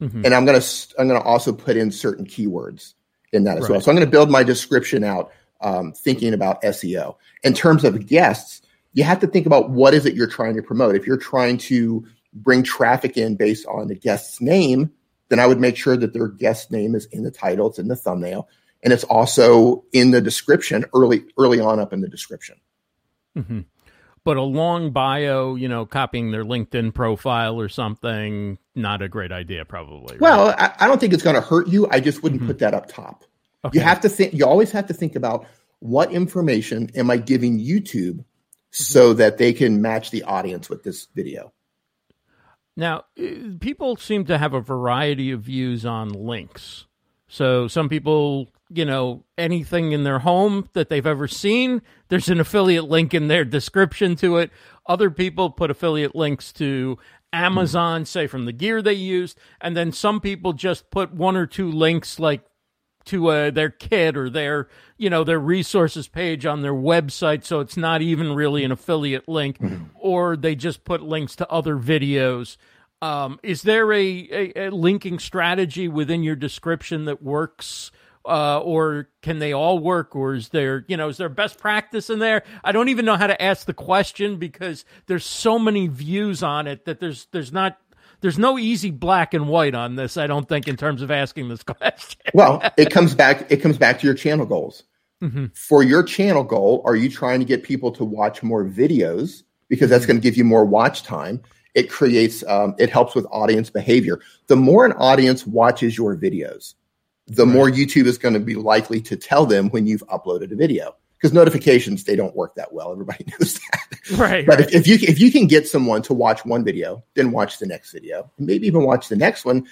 Mm-hmm. And I'm going to I'm going to also put in certain keywords in that as right. well. So I'm going to build my description out um, thinking about SEO. In terms of guests, you have to think about what is it you're trying to promote. If you're trying to bring traffic in based on the guest's name, then I would make sure that their guest name is in the title, it's in the thumbnail, and it's also in the description early early on up in the description. Mm-hmm. But a long bio, you know, copying their LinkedIn profile or something, not a great idea, probably. Right? Well, I, I, don't think it's going to hurt you. I just wouldn't mm-hmm. put that up top. Okay. You have to think. You always have to think about what information am I giving YouTube mm-hmm. so that they can match the audience with this video. Now, uh, people seem to have a variety of views on links. So some people, you know, anything in their home that they've ever seen, there's an affiliate link in their description to it. Other people put affiliate links to Amazon, say from the gear they used, and then some people just put one or two links like to uh, their kit or their you know their resources page on their website so it's not even really an affiliate link mm-hmm. or they just put links to other videos um, is there a, a, a, linking strategy within your description that works uh, or can they all work or is there you know is there best practice in there i don't even know how to ask the question because there's so many views on it that there's there's not there's no easy black and white on this. I don't think in terms of asking this question. well, it comes back. It comes back to your channel goals. Mm-hmm. For your channel goal, are you trying to get people to watch more videos because that's mm-hmm. going to give you more watch time? It creates. Um, it helps with audience behavior. The more an audience watches your videos, the right. more YouTube is going to be likely to tell them when you've uploaded a video because notifications they don't work that well. Everybody knows that. Right. But right. If, if, you if you can get someone to watch one video, then watch the next video, maybe even watch the next one,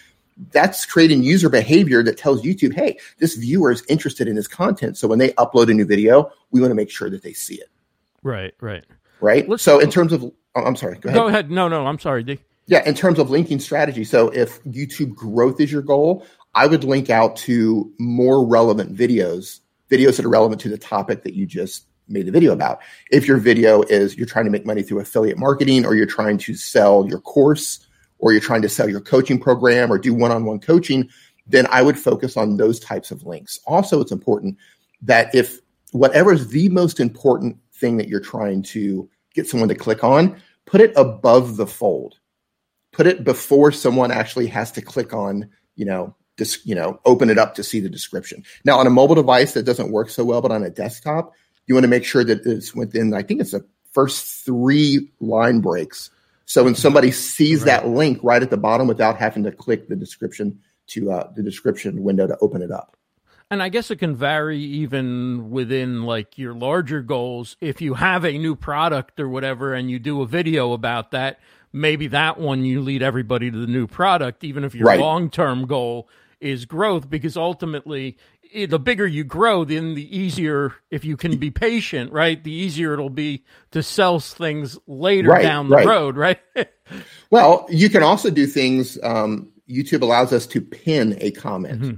that's creating user behavior that tells YouTube, hey, this viewer is interested in this content. So when they upload a new video, we want to make sure that they see it. Right. Right. Right. Let's, so in terms of, oh, I'm sorry. Go ahead. Go ahead. No, no, I'm sorry, Dee. Yeah, in terms of linking strategy. So if YouTube growth is your goal, I would link out to more relevant videos videos that are relevant to the topic that you just made the video about. If your video is you're trying to make money through affiliate marketing or you're trying to sell your course or you're trying to sell your coaching program or do one-on-one coaching, then I would focus on those types of links. Also, it's important that if whatever is the most important thing that you're trying to get someone to click on, put it above the fold. Put it before someone actually has to click on, you know, you know, open it up to see the description. Now, on a mobile device that doesn't work so well, but on a desktop, you want to make sure that it's within, I think it's the first three line breaks. So when somebody sees right. that link right at the bottom without having to click the description to uh, the description window to open it up. And I guess it can vary even within like your larger goals. If you have a new product or whatever and you do a video about that, maybe that one you lead everybody to the new product, even if your right. long term goal is growth because ultimately the bigger you grow then the easier if you can be patient right the easier it'll be to sell things later right, down the right. road right well you can also do things um, youtube allows us to pin a comment mm-hmm.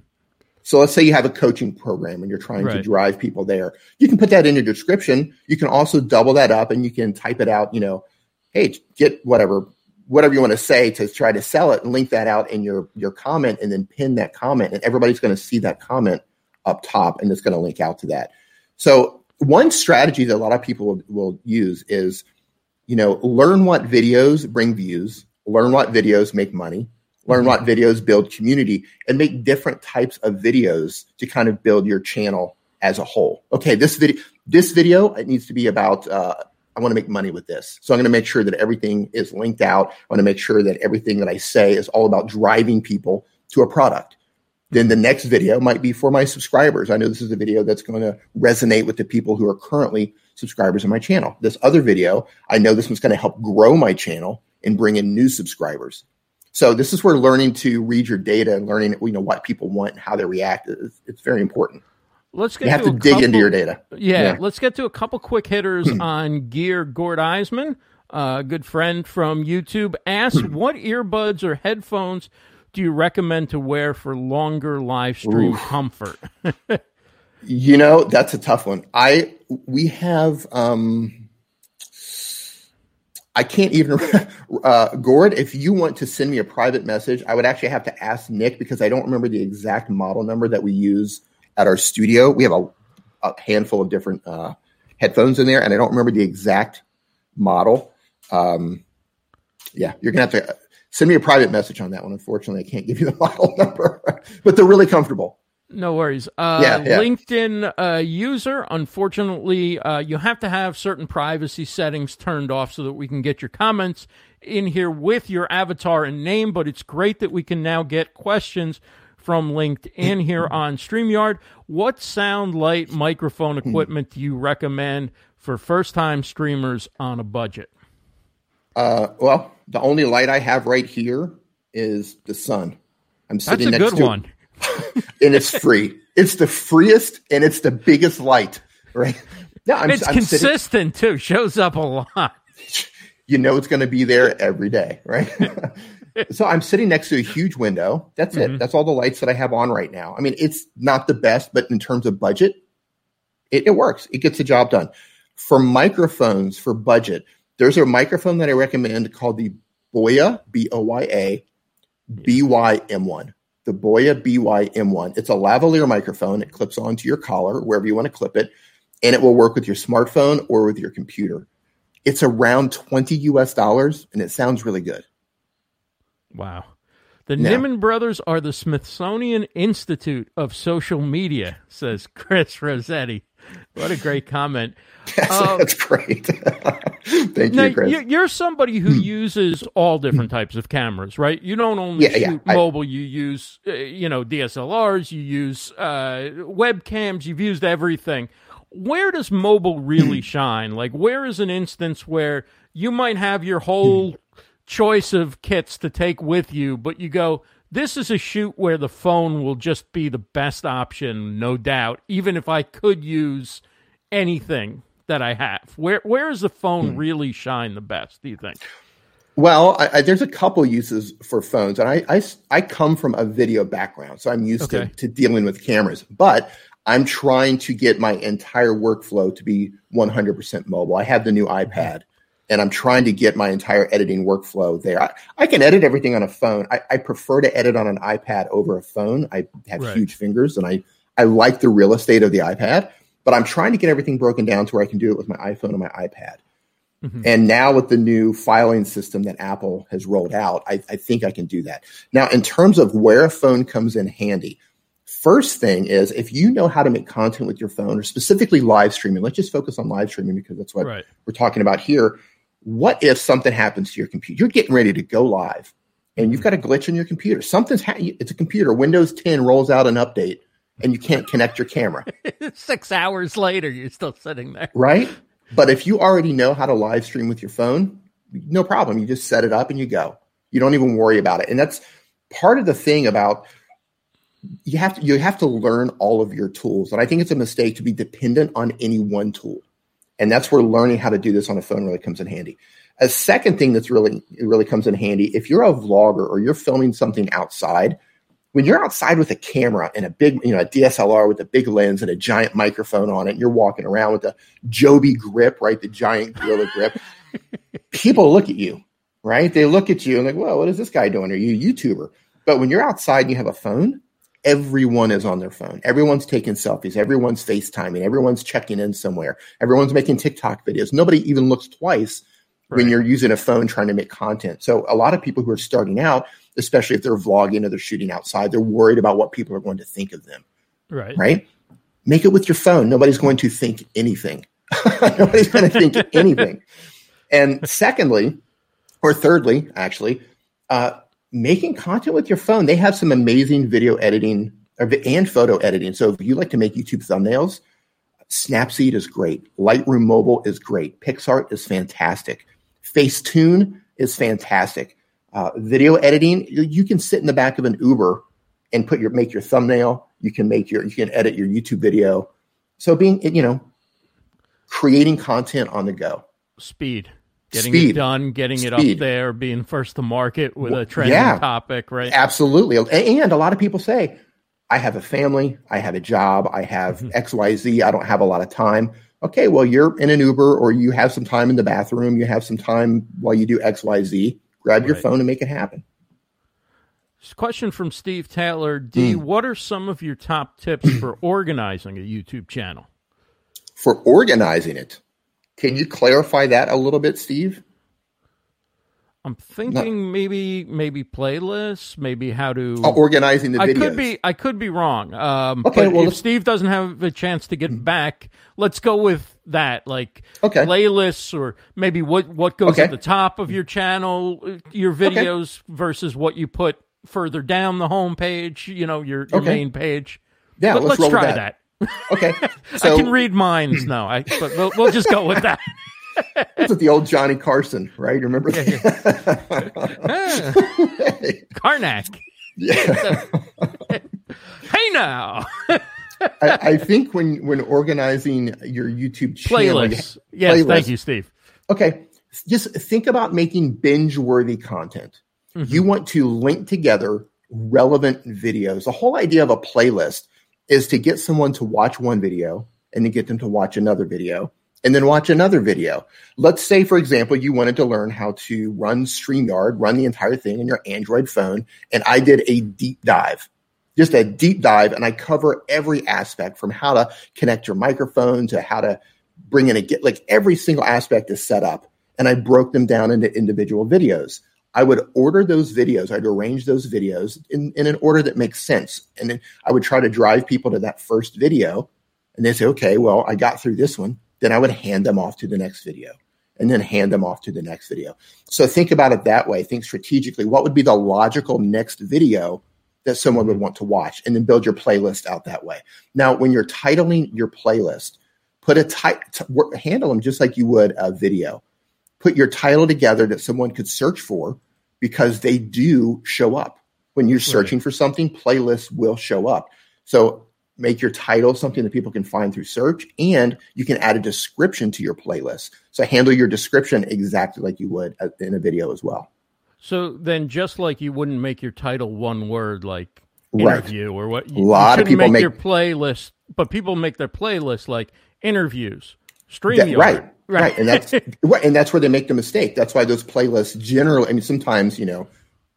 so let's say you have a coaching program and you're trying right. to drive people there you can put that in your description you can also double that up and you can type it out you know hey get whatever whatever you want to say to try to sell it and link that out in your your comment and then pin that comment and everybody's going to see that comment up top and it's going to link out to that. So one strategy that a lot of people will, will use is you know learn what videos bring views learn what videos make money learn what videos build community and make different types of videos to kind of build your channel as a whole. Okay this video this video it needs to be about uh, I want to make money with this. So I'm going to make sure that everything is linked out. I want to make sure that everything that I say is all about driving people to a product. Then the next video might be for my subscribers. I know this is a video that's going to resonate with the people who are currently subscribers of my channel. This other video, I know this one's going to help grow my channel and bring in new subscribers. So this is where learning to read your data and learning, you know, what people want and how they react is it's very important. Let's get you have to, to dig couple, into your data. Yeah, yeah, let's get to a couple quick hitters on gear. Gord Eisman, a good friend from YouTube, asks, "What earbuds or headphones do you recommend to wear for longer live stream Oof. comfort?" you know, that's a tough one. I we have um I can't even, uh, Gord, if you want to send me a private message, I would actually have to ask Nick because I don't remember the exact model number that we use at our studio. We have a, a handful of different uh, headphones in there, and I don't remember the exact model. Um, yeah, you're to have to send me a private message on that one. Unfortunately, I can't give you the model number, but they're really comfortable. No worries. Uh, Yeah, yeah. LinkedIn uh, user, unfortunately, uh, you have to have certain privacy settings turned off so that we can get your comments in here with your avatar and name. But it's great that we can now get questions from LinkedIn here on StreamYard. What sound light microphone equipment do you recommend for first time streamers on a budget? Uh, well, the only light I have right here is the sun. I'm That's sitting a next good to one. and it's free. it's the freest and it's the biggest light, right? Yeah, I'm, It's I'm sitting- consistent too, shows up a lot. you know it's going to be there every day, right? so I'm sitting next to a huge window. That's Mhm. it. That's all the lights that I have on right now. I mean, it's not the best, but in terms of budget, it, it works. It gets the job done. For microphones, for budget, there's a microphone that I recommend called the Boya B O Y A BYM1. The Boya BYM1. It's a lavalier microphone. It clips onto your collar wherever you want to clip it, and it will work with your smartphone or with your computer. It's around 20 US dollars and it sounds really good. Wow. The Yeah. Nimmin brothers are the Smithsonian Institute of Social Media, says Chris Rossetti. What a great comment. That's, Um, that's great. Thank Now, you, Chris. you- you're somebody who uses all different types of cameras, right? You don't only Yeah, yeah, shoot I- mobile, you use, uh, you know, DSLRs, you use uh, webcams, you've used everything. Where does mobile really shine? Like, where is an instance where you might have your whole choice of kits to take with you, but you go, this is a shoot where the phone will just be the best option, no doubt, even if I could use anything that I have. Where where does the phone Hmm. really shine the best, do you think? Well, I, I, there's a couple uses for phones, and I I come from a video background, so I'm used Okay. to, to dealing with cameras. But I'm trying to get my entire workflow to be 100% mobile. I have the new iPad, and I'm trying to get my entire editing workflow there. I, I can edit everything on a phone. I, I prefer to edit on an iPad over a phone. I have Right. huge fingers, and I I like the real estate of the iPad. But I'm trying to get everything broken down to where I can do it with my iPhone and my iPad. Mhm. And now with the new filing system that Apple has rolled out, I, I think I can do that. Now, in terms of where a phone comes in handy, first thing is if you know how to make content with your phone or specifically live streaming, let's just focus on live streaming because that's what Right. we're talking about here. What if something happens to your computer? You're getting ready to go live and you've mm. got a glitch in your computer. Something's ha- it's a computer. Windows 10 rolls out an update and you can't connect your camera. Six hours later, you're still sitting there. right? But if you already know how to live stream with your phone, no problem. You just set it up and you go. You don't even worry about it. And that's part of the thing about you have to you have to learn all of your tools. And I think it's a mistake to be dependent on any one tool. And that's where learning how to do this on a phone really comes in handy. A second thing that's really really comes in handy if you're a vlogger or you're filming something outside, when you're outside with a camera and a big, you know, a DSLR with a big lens and a giant microphone on it, and you're walking around with a Joby grip, right? The giant gorilla grip. People look at you, right? They look at you and like, well, what is this guy doing? Are you a YouTuber? But when you're outside and you have a phone, everyone is on their phone. Everyone's taking selfies. Everyone's FaceTiming. Everyone's checking in somewhere. Everyone's making TikTok videos. Nobody even looks twice when you're using a phone trying to make content. So a lot of people who are starting out, especially if they're vlogging or they're shooting outside, they're worried about what people are going to think of them, Right. right? Make it with your phone. Nobody's going to think anything. Nobody's going to think anything. And secondly, or thirdly, actually, uh, making content with your phone. They have some amazing video editing and photo editing. So if you like to make YouTube thumbnails, Snapseed is great. Lightroom Mobile is great. PicsArt is fantastic. Facetune is fantastic. Uh, video editing, you, you can sit in the back of an Uber and put your make your thumbnail. You can make your you can edit your YouTube video. So being you know creating content on the go. Speed. Getting Speed. it done, getting it up there, being first to market with a trending yeah. topic, right? Absolutely. And a lot of people say, I have a family, I have a job, I have XYZ, I don't have a lot of time. Okay, well, you're in an Uber or you have some time in the bathroom, you have some time while you do XYZ, grab your phone and make it happen. Question from Steve Taylor Dee. Hmm. What are some of your top tips for organizing a YouTube channel? For organizing it, can you clarify that a little bit, Steve? I'm thinking maybe maybe playlists, maybe how to. Oh, organizing the I videos. could be I could be wrong. Um, Okay, well, if let's- Steve doesn't have a chance to get back, let's go with that. Like Okay. playlists, or maybe what what goes Okay. at the top of your channel, uh, your videos versus what you put further down the home page. You know, your, your Okay. main page. Yeah, But let's let's, try that. that. Okay. I can read minds now. I but we'll, we'll just go with that. that's with the old Johnny Carson, right? Remember that? Carnac. yeah. Hey now, I, I think when when organizing your YouTube channel, you- Yes, Playlists. thank you, Steve. okay, just think about making binge worthy content. Mm-hmm. You want to link together relevant videos. The whole idea of a playlist is to get someone to watch one video and to get them to watch another video and then watch another video. Let's say, for example, you wanted to learn how to run StreamYard, run the entire thing on your Android phone, and I did a deep dive. Just a deep dive, and I cover every aspect from how to connect your microphone to how to bring in a get like every single aspect is set up and I broke them down into individual videos. I would order those videos. I'd arrange those videos in, in an order that makes sense. And then I would try to drive people to that first video. And they say, okay, well, I got through this one. Then I would hand them off to the next video and then hand them off to the next video. So think about it that way. Think strategically. What would be the logical next video that someone would want to watch? And then build your playlist out that way. Now, when you're titling your playlist, put a title, handle them just like you would a video put your title together that someone could search for because they do show up. When you're searching for something, playlists will show up. So make your title something that people can find through search and you can add a description to your playlist. So handle your description exactly like you would in a video as well. So then, just like you wouldn't make your title one word, like Right. interview or what, you, A lot you of people make, make- your playlist, but people make their playlist like interviews, stream That- right, right, and that's right, and that's where they make the mistake. That's why those playlists generally. I mean, sometimes you know,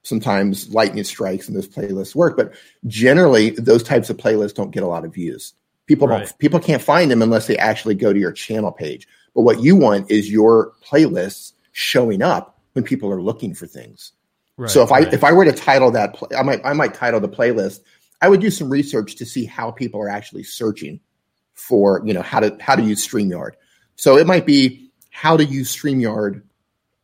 sometimes lightning strikes and those playlists work, but generally those types of playlists don't get a lot of views. People Right. don't. People can't find them unless they actually go to your channel page. But what you want is your playlists showing up when people are looking for things. Right, so if I if I were to title that, pl- I might I might title the playlist. I would do some research to see how people are actually searching for you know how to how to use StreamYard. So it might be how to use StreamYard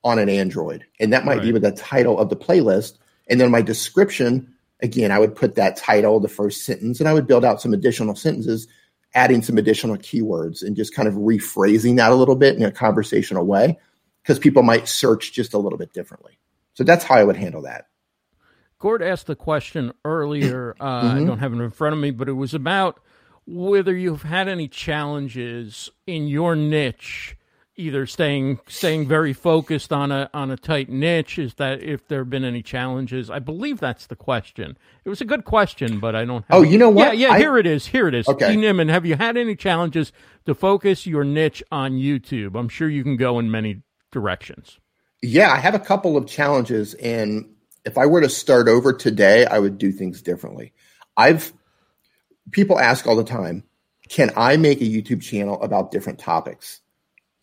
on an Android, and that might be Right. with the title of the playlist. And then my description again, I would put that title, the first sentence, and I would build out some additional sentences, adding some additional keywords, and just kind of rephrasing that a little bit in a conversational way because people might search just a little bit differently. So that's how I would handle that. Gord asked the question earlier. Uh, Mm-hmm. I don't have it in front of me, but it was about whether you've had any challenges in your niche, either staying staying very focused on a on a tight niche. Is that if there have been any challenges? I believe that's the question. It was a good question, but I don't. Have Oh, you know what? Yeah, yeah. I- here it is. Here it is. Okay. Nimmin, have you had any challenges to focus your niche on YouTube? I'm sure you can go in many directions. Yeah, I have a couple of challenges, and if I were to start over today, I would do things differently. I've people ask all the time, can I make a YouTube channel about different topics?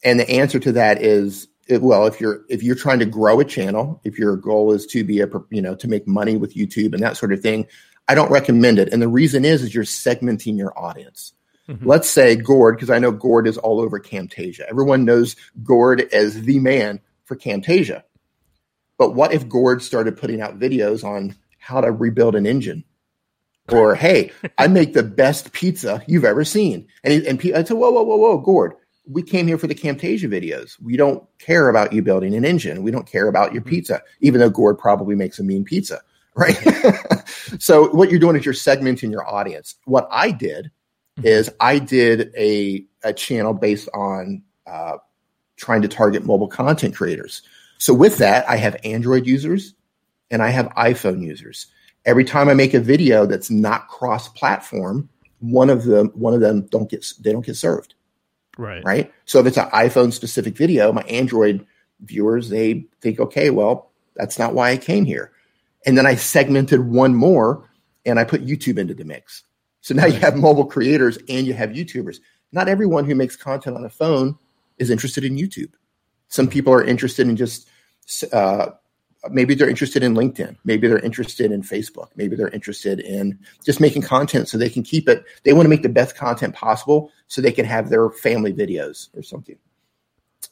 And the answer to that is well, if you're if you're trying to grow a channel, if your goal is to be a you know to make money with YouTube and that sort of thing, I don't recommend it. And the reason is is you're segmenting your audience. Mm-hmm. Let's say Gord, because I know Gord is all over Camtasia. Everyone knows Gord as the man for Camtasia. But what if Gord started putting out videos on how to rebuild an engine? Or, hey, I make the best pizza you've ever seen. And, and I said, whoa, whoa, whoa, whoa, Gord, we came here for the Camtasia videos. We don't care about you building an engine. We don't care about your pizza, even though Gord probably makes a mean pizza, right? so what you're doing is you're segmenting your audience. What I did is I did a, a channel based on uh, trying to target mobile content creators. So with that, I have Android users and I have iPhone users. Every time I make a video that's not cross-platform, one of them one of them don't get they don't get served. Right. Right. So if it's an iPhone specific video, my Android viewers, they think, okay, well, that's not why I came here. And then I segmented one more and I put YouTube into the mix. So now you have mobile creators and you have YouTubers. Not everyone who makes content on a phone is interested in YouTube. Some people are interested in just uh, maybe they're interested in LinkedIn, maybe they're interested in Facebook, maybe they're interested in just making content so they can keep it. They want to make the best content possible so they can have their family videos or something.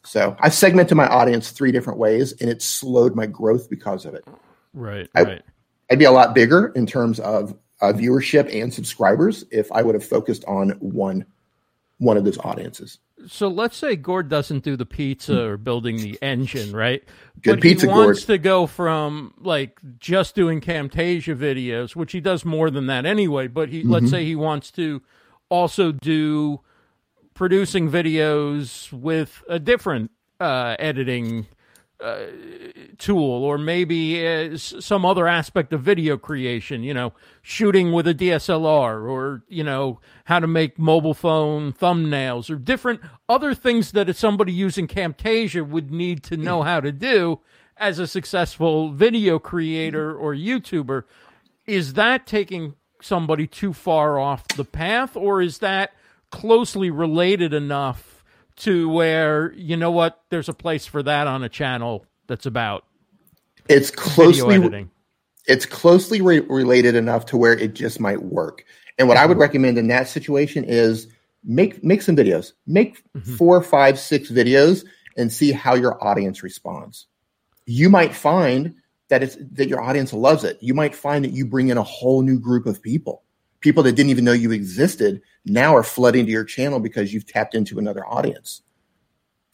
So I've segmented my audience three different ways, and it slowed my growth because of it. Right, I, right. I'd be a lot bigger in terms of uh, viewership and subscribers if I would have focused on one one of those audiences. So let's say Gord doesn't do the pizza or building the engine, right? Good but pizza, he wants Gord. to go from like just doing Camtasia videos, which he does more than that anyway. But he, Mm-hmm. let's say he wants to also do producing videos with a different uh, editing uh, tool, or maybe uh, some other aspect of video creation. You know, shooting with a DSLR, or you know, how to make mobile phone thumbnails, or different other things that somebody using Camtasia would need to know how to do as a successful video creator or YouTuber. Is that taking somebody too far off the path, or is that closely related enough to where you know what there's a place for that on a channel that's about It's video closely editing? it's closely re- related enough to where it just might work. And what I would recommend in that situation is make make some videos, make mm-hmm. four, five, six videos, and see how your audience responds. You might find that it's that your audience loves it. You might find that you bring in a whole new group of people, people that didn't even know you existed, now are flooding to your channel because you've tapped into another audience,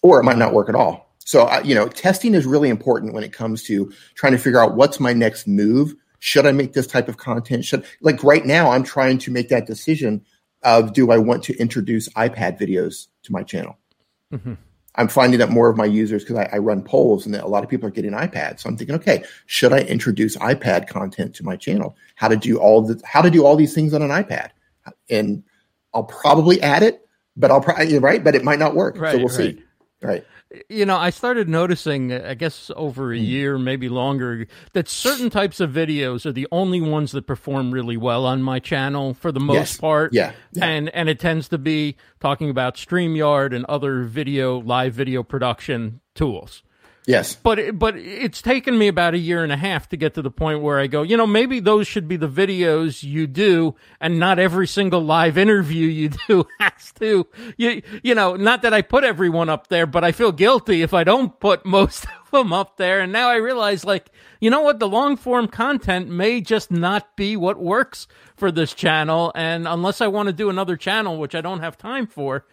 or it might not work at all. So, you know, testing is really important when it comes to trying to figure out what's my next move. Should I make this type of content? Should like right now, I'm trying to make that decision of do I want to introduce iPad videos to my channel? Mm-hmm. I'm finding that more of my users because I, I run polls and that a lot of people are getting iPads. So I'm thinking, okay, should I introduce iPad content to my channel? How to do all the how to do all these things on an iPad? And I'll probably add it, but I'll probably right, but it might not work. Right, so we'll right. see. Right. you know, I started noticing, I guess over Hmm. a year, maybe longer, that certain types of videos are the only ones that perform really well on my channel for the most Yes. part. Yeah. Yeah. And and it tends to be talking about StreamYard and other video live video production tools. Yes. But but it's taken me about a year and a half to get to the point where I go, you know, maybe those should be the videos you do, and not every single live interview you do has to. You you know, not that I put everyone up there, but I feel guilty if I don't put most of them up there. And now I realize, like, you know what, the long form content may just not be what works for this channel, and unless I want to do another channel, which I don't have time for.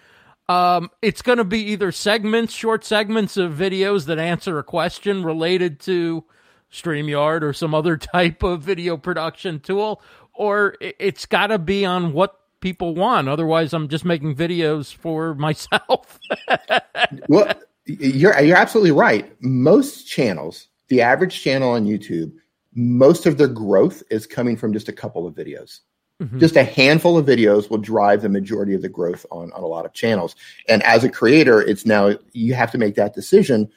Um, it's going to be either segments, short segments of videos that answer a question related to StreamYard or some other type of video production tool, or it's got to be on what people want. Otherwise, I'm just making videos for myself. well, you're you're absolutely right. Most channels, the average channel on YouTube, most of their growth is coming from just a couple of videos. Just a handful of videos will drive the majority of the growth on, on a lot of channels. And as a creator, it's now you have to make that decision.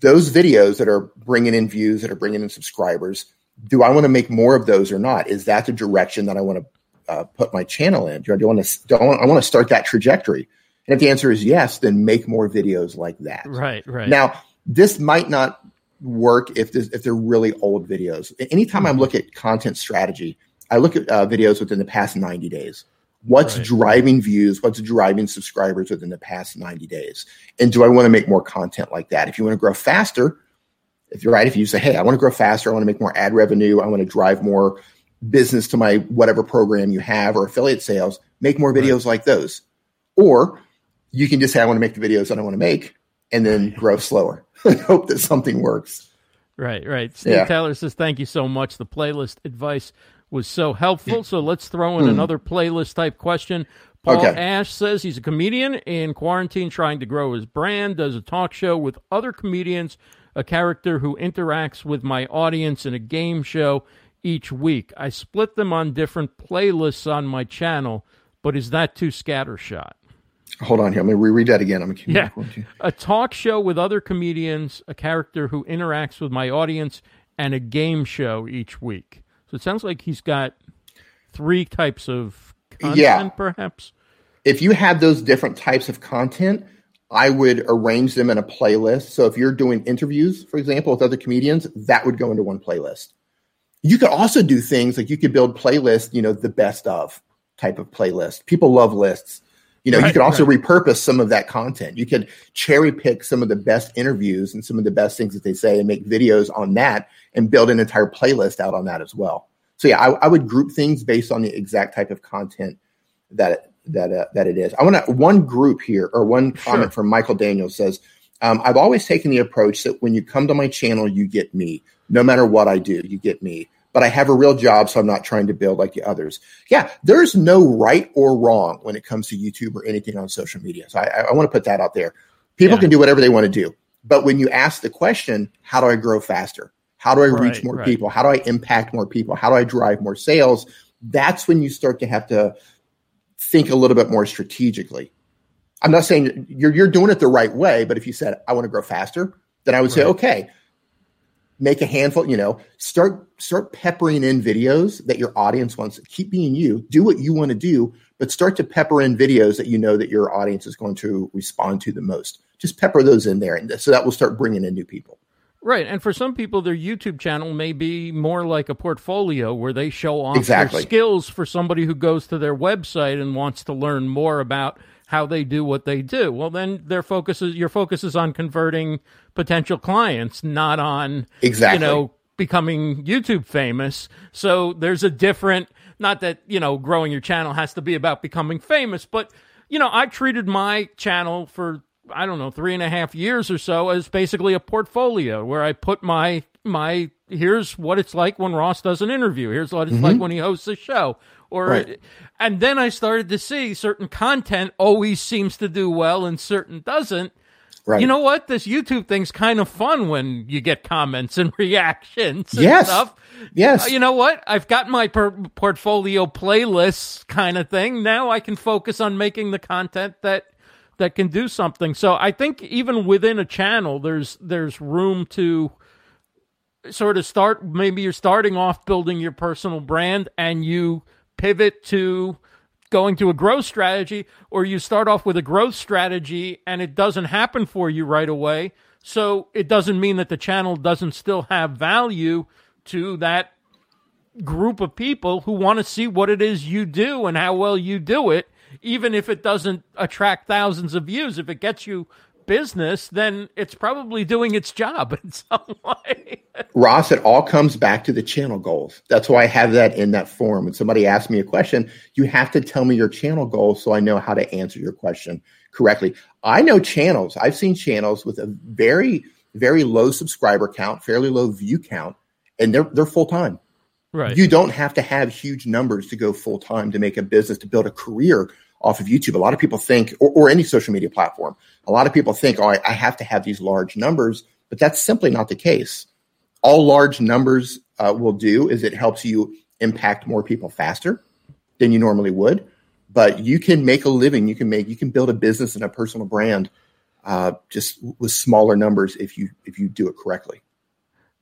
Those videos that are bringing in views, that are bringing in subscribers, do I want to make more of those or not? Is that the direction that I want to uh, put my channel in? Do I want to? Do I want, I want to start that trajectory? And if the answer is yes, then make more videos like that. right, right. Now, this might not work if this, if they're really old videos. Anytime I look at content strategy, I look at uh, videos within the past 90 days. What's Right. driving views? What's driving subscribers within the past 90 days? And do I want to make more content like that? If you want to grow faster, if you're right, if you say, hey, I want to grow faster, I want to make more ad revenue, I want to drive more business to my whatever program you have or affiliate sales, make more videos like those. Or you can just say, I want to make the videos that I want to make and then grow slower and hope that something works. Right, right. Steve Yeah. Taylor says, Thank you so much. The playlist advice was so helpful. So let's throw in hmm. another playlist type question. Paul. Okay. Ash says he's a comedian in quarantine trying to grow his brand, does a talk show with other comedians, a character who interacts with my audience in a game show each week. I split them on different playlists on my channel, but is that too scattershot? Hold on here. Let me reread that again. I'm yeah. A talk show with other comedians, a character who interacts with my audience, and a game show each week. So it sounds like he's got three types of content, yeah. perhaps. If you have those different types of content, I would arrange them in a playlist. So if you're doing interviews, for example, with other comedians, that would go into one playlist. You could also do things like you could build playlists, you know, the best of type of playlist. People love lists. You know, right, you could also right. repurpose some of that content. You could cherry pick some of the best interviews and some of the best things that they say and make videos on that and build an entire playlist out on that as well. So yeah, I, I would group things based on the exact type of content that that uh, that it is. I want to one group here or one comment sure. from Michael Daniels says, um, "I've always taken the approach that when you come to my channel, you get me. No matter what I do, you get me but I have a real job, so I'm not trying to build like the others. Yeah, there's no right or wrong when it comes to YouTube or anything on social media. So I, I want to put that out there. People yeah. can do whatever they want to do. But when you ask the question, how do I grow faster? How do I reach more right. people? How do I impact more people? How do I drive more sales? That's when you start to have to think a little bit more strategically. I'm not saying you're, you're doing it the right way, but if you said, I want to grow faster, then I would right. say, okay, make a handful, you know, start start peppering in videos that your audience wants. Keep being you. Do what you want to do, but start to pepper in videos that you know that your audience is going to respond to the most. Just pepper those in there, and so that will start bringing in new people. Right, and for some people, their YouTube channel may be more like a portfolio where they show off exactly. their skills for somebody who goes to their website and wants to learn more about how they do what they do. Well, then their focus is your focus is on converting potential clients, not on exactly you know becoming YouTube famous. So there's a different not that you know growing your channel has to be about becoming famous, but you know I treated my channel for I don't know three and a half years or so as basically a portfolio where I put my my here's what it's like when Ross does an interview. Here's what it's mm-hmm. like when he hosts a show or right. and then I started to see certain content always seems to do well and certain doesn't. Right. You know what? This YouTube thing's kind of fun when you get comments and reactions and yes. stuff. Yes. Uh, you know what? I've got my per- portfolio playlists kind of thing. Now I can focus on making the content that that can do something. So I think even within a channel there's there's room to sort of start maybe you're starting off building your personal brand and you pivot to going to a growth strategy, or you start off with a growth strategy and it doesn't happen for you right away. So it doesn't mean that the channel doesn't still have value to that group of people who want to see what it is you do and how well you do it, even if it doesn't attract thousands of views. If it gets you business, then it's probably doing its job in some way. Ross, it all comes back to the channel goals. That's why I have that in that form. When somebody asks me a question, you have to tell me your channel goals so I know how to answer your question correctly. I know channels. I've seen channels with a very, very low subscriber count, fairly low view count, and they're they're full time. Right. You don't have to have huge numbers to go full time to make a business to build a career off of YouTube. A lot of people think, or, or any social media platform, a lot of people think, oh, I, I, have to have these large numbers, but that's simply not the case. All large numbers uh, will do is it helps you impact more people faster than you normally would. But you can make a living. You can make you can build a business and a personal brand uh, just with smaller numbers if you if you do it correctly.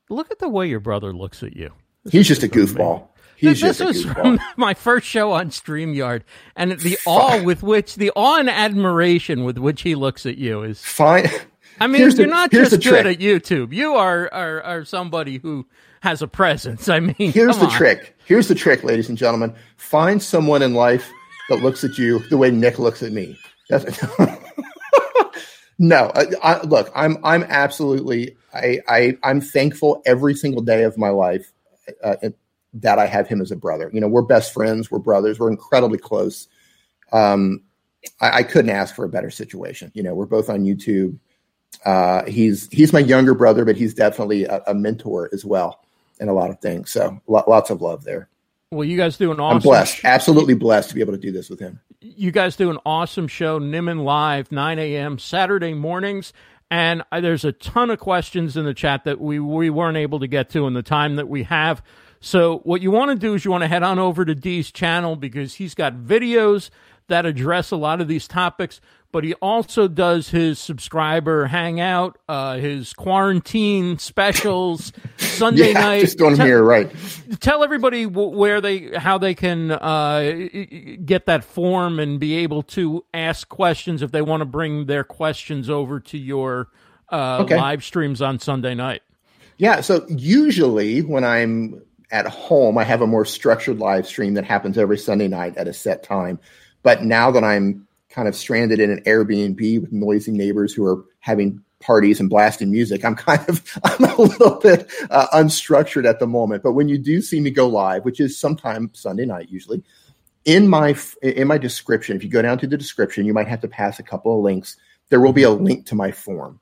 Look at the way your brother looks at you. This He's just a goofball. He's this was from my first show on StreamYard, and the awe with which, the awe and admiration with which he looks at you is fine. I mean, here's you're the, not just good trick. at YouTube. You are, are are somebody who has a presence. I mean, here's the on. trick. Here's the trick, ladies and gentlemen. Find someone in life that looks at you the way Nick looks at me. no, I, I, look, I'm I'm absolutely I, I I'm thankful every single day of my life. Uh, that I have him as a brother. You know, we're best friends, we're brothers, we're incredibly close. Um, I, I, couldn't ask for a better situation. You know, we're both on YouTube. Uh, he's he's my younger brother, but he's definitely a, a mentor as well in a lot of things. So lots of love there. Well, you guys do an awesome. I'm blessed, absolutely blessed to be able to do this with him. You guys do an awesome show, Nimmin Live, 9 a.m. Saturday mornings. And there's a ton of questions in the chat that we, we weren't able to get to in the time that we have. So what you want to do is you want to head on over to Dee's channel because he's got videos that address a lot of these topics. But he also does his subscriber hangout, uh, his quarantine specials, Sunday yeah, night. Just on Tell- here, right? Tell everybody wh- where they, how they can uh, get that form and be able to ask questions if they want to bring their questions over to your uh, Okay. live streams on Sunday night. Yeah. So usually when I'm at home, I have a more structured live stream that happens every Sunday night at a set time. But now that I'm kind of stranded in an Airbnb with noisy neighbors who are having parties and blasting music, I'm kind of I'm a little bit uh, unstructured at the moment. But when you do see me go live, which is sometime Sunday night usually, in my in my description, if you go down to the description, you might have to pass a couple of links. There will be a link to my form.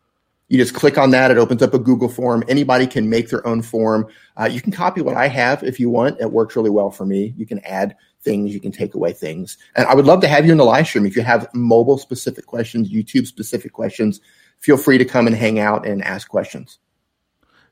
You just click on that; it opens up a Google form. Anybody can make their own form. Uh, you can copy what I have if you want. It works really well for me. You can add things, you can take away things, and I would love to have you in the live stream. If you have mobile specific questions, YouTube specific questions, feel free to come and hang out and ask questions.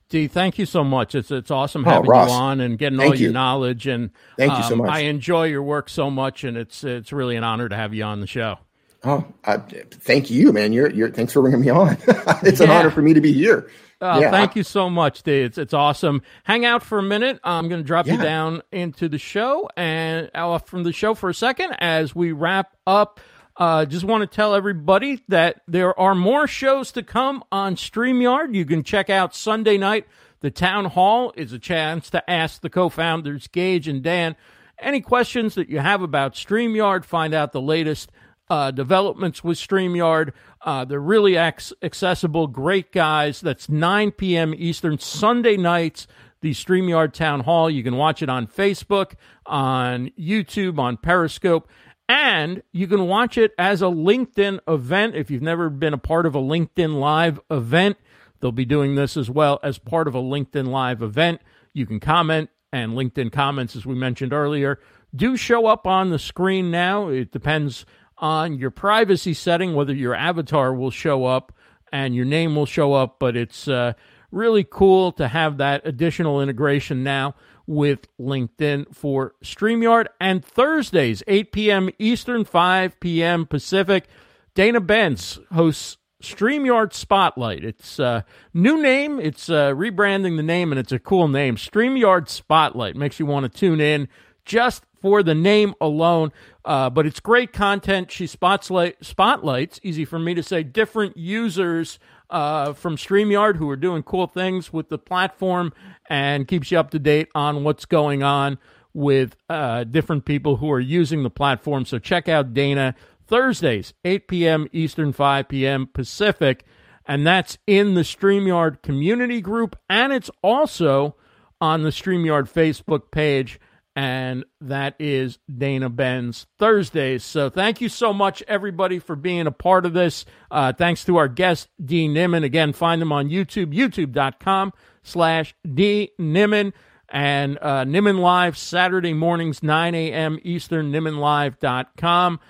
Dee, thank you so much. It's it's awesome Oh, having Ross, you on and getting all your you. knowledge. And Thank you so um, much. I enjoy your work so much, and it's it's really an honor to have you on the show. Oh, uh, thank you, man. You're, you're, thanks for bringing me on. it's an honor for me to be here. Uh, Yeah, thank you so much, Dee. It's it's awesome. Hang out for a minute. I'm going to drop you down into the show and off from the show for a second as we wrap up. Uh, just want to tell everybody that there are more shows to come on StreamYard. You can check out Sunday night. The town hall is a chance to ask the co-founders Geige and Dan any questions that you have about StreamYard. Find out the latest uh, developments with StreamYard. Uh, they're really ac- accessible, great guys. That's 9 p.m. Eastern, Sunday nights, the StreamYard Town Hall. You can watch it on Facebook, on YouTube, on Periscope, and you can watch it as a LinkedIn event. If you've never been a part of a LinkedIn Live event, they'll be doing this as well as part of a LinkedIn Live event. You can comment, and LinkedIn comments, as we mentioned earlier, do show up on the screen now. It depends on your privacy setting, whether your avatar will show up and your name will show up, but it's uh, really cool to have that additional integration now with LinkedIn for StreamYard. And Thursdays, 8 p.m. Eastern, 5 p.m. Pacific, Dana Benz hosts StreamYard Spotlight. It's a new name. It's uh, rebranding the name, and it's a cool name. StreamYard Spotlight makes you want to tune in just for the name alone. Uh, but it's great content. She spotlight, spotlights, easy for me to say, different users uh, from StreamYard who are doing cool things with the platform and keeps you up to date on what's going on with uh, different people who are using the platform. So check out Dana Thursdays, 8 p.m. Eastern, 5 p.m. Pacific. And that's in the StreamYard community group. And it's also on the StreamYard Facebook page. And that is Dana Benz Thursdays. So thank you so much, everybody, for being a part of this. Uh, thanks to our guest, Dee Nimmin. Again, find them on YouTube, youtube.com slash deenimmin. And uh, Nimmin Live, Saturday mornings, 9 a.m. Eastern, nimminlive.com.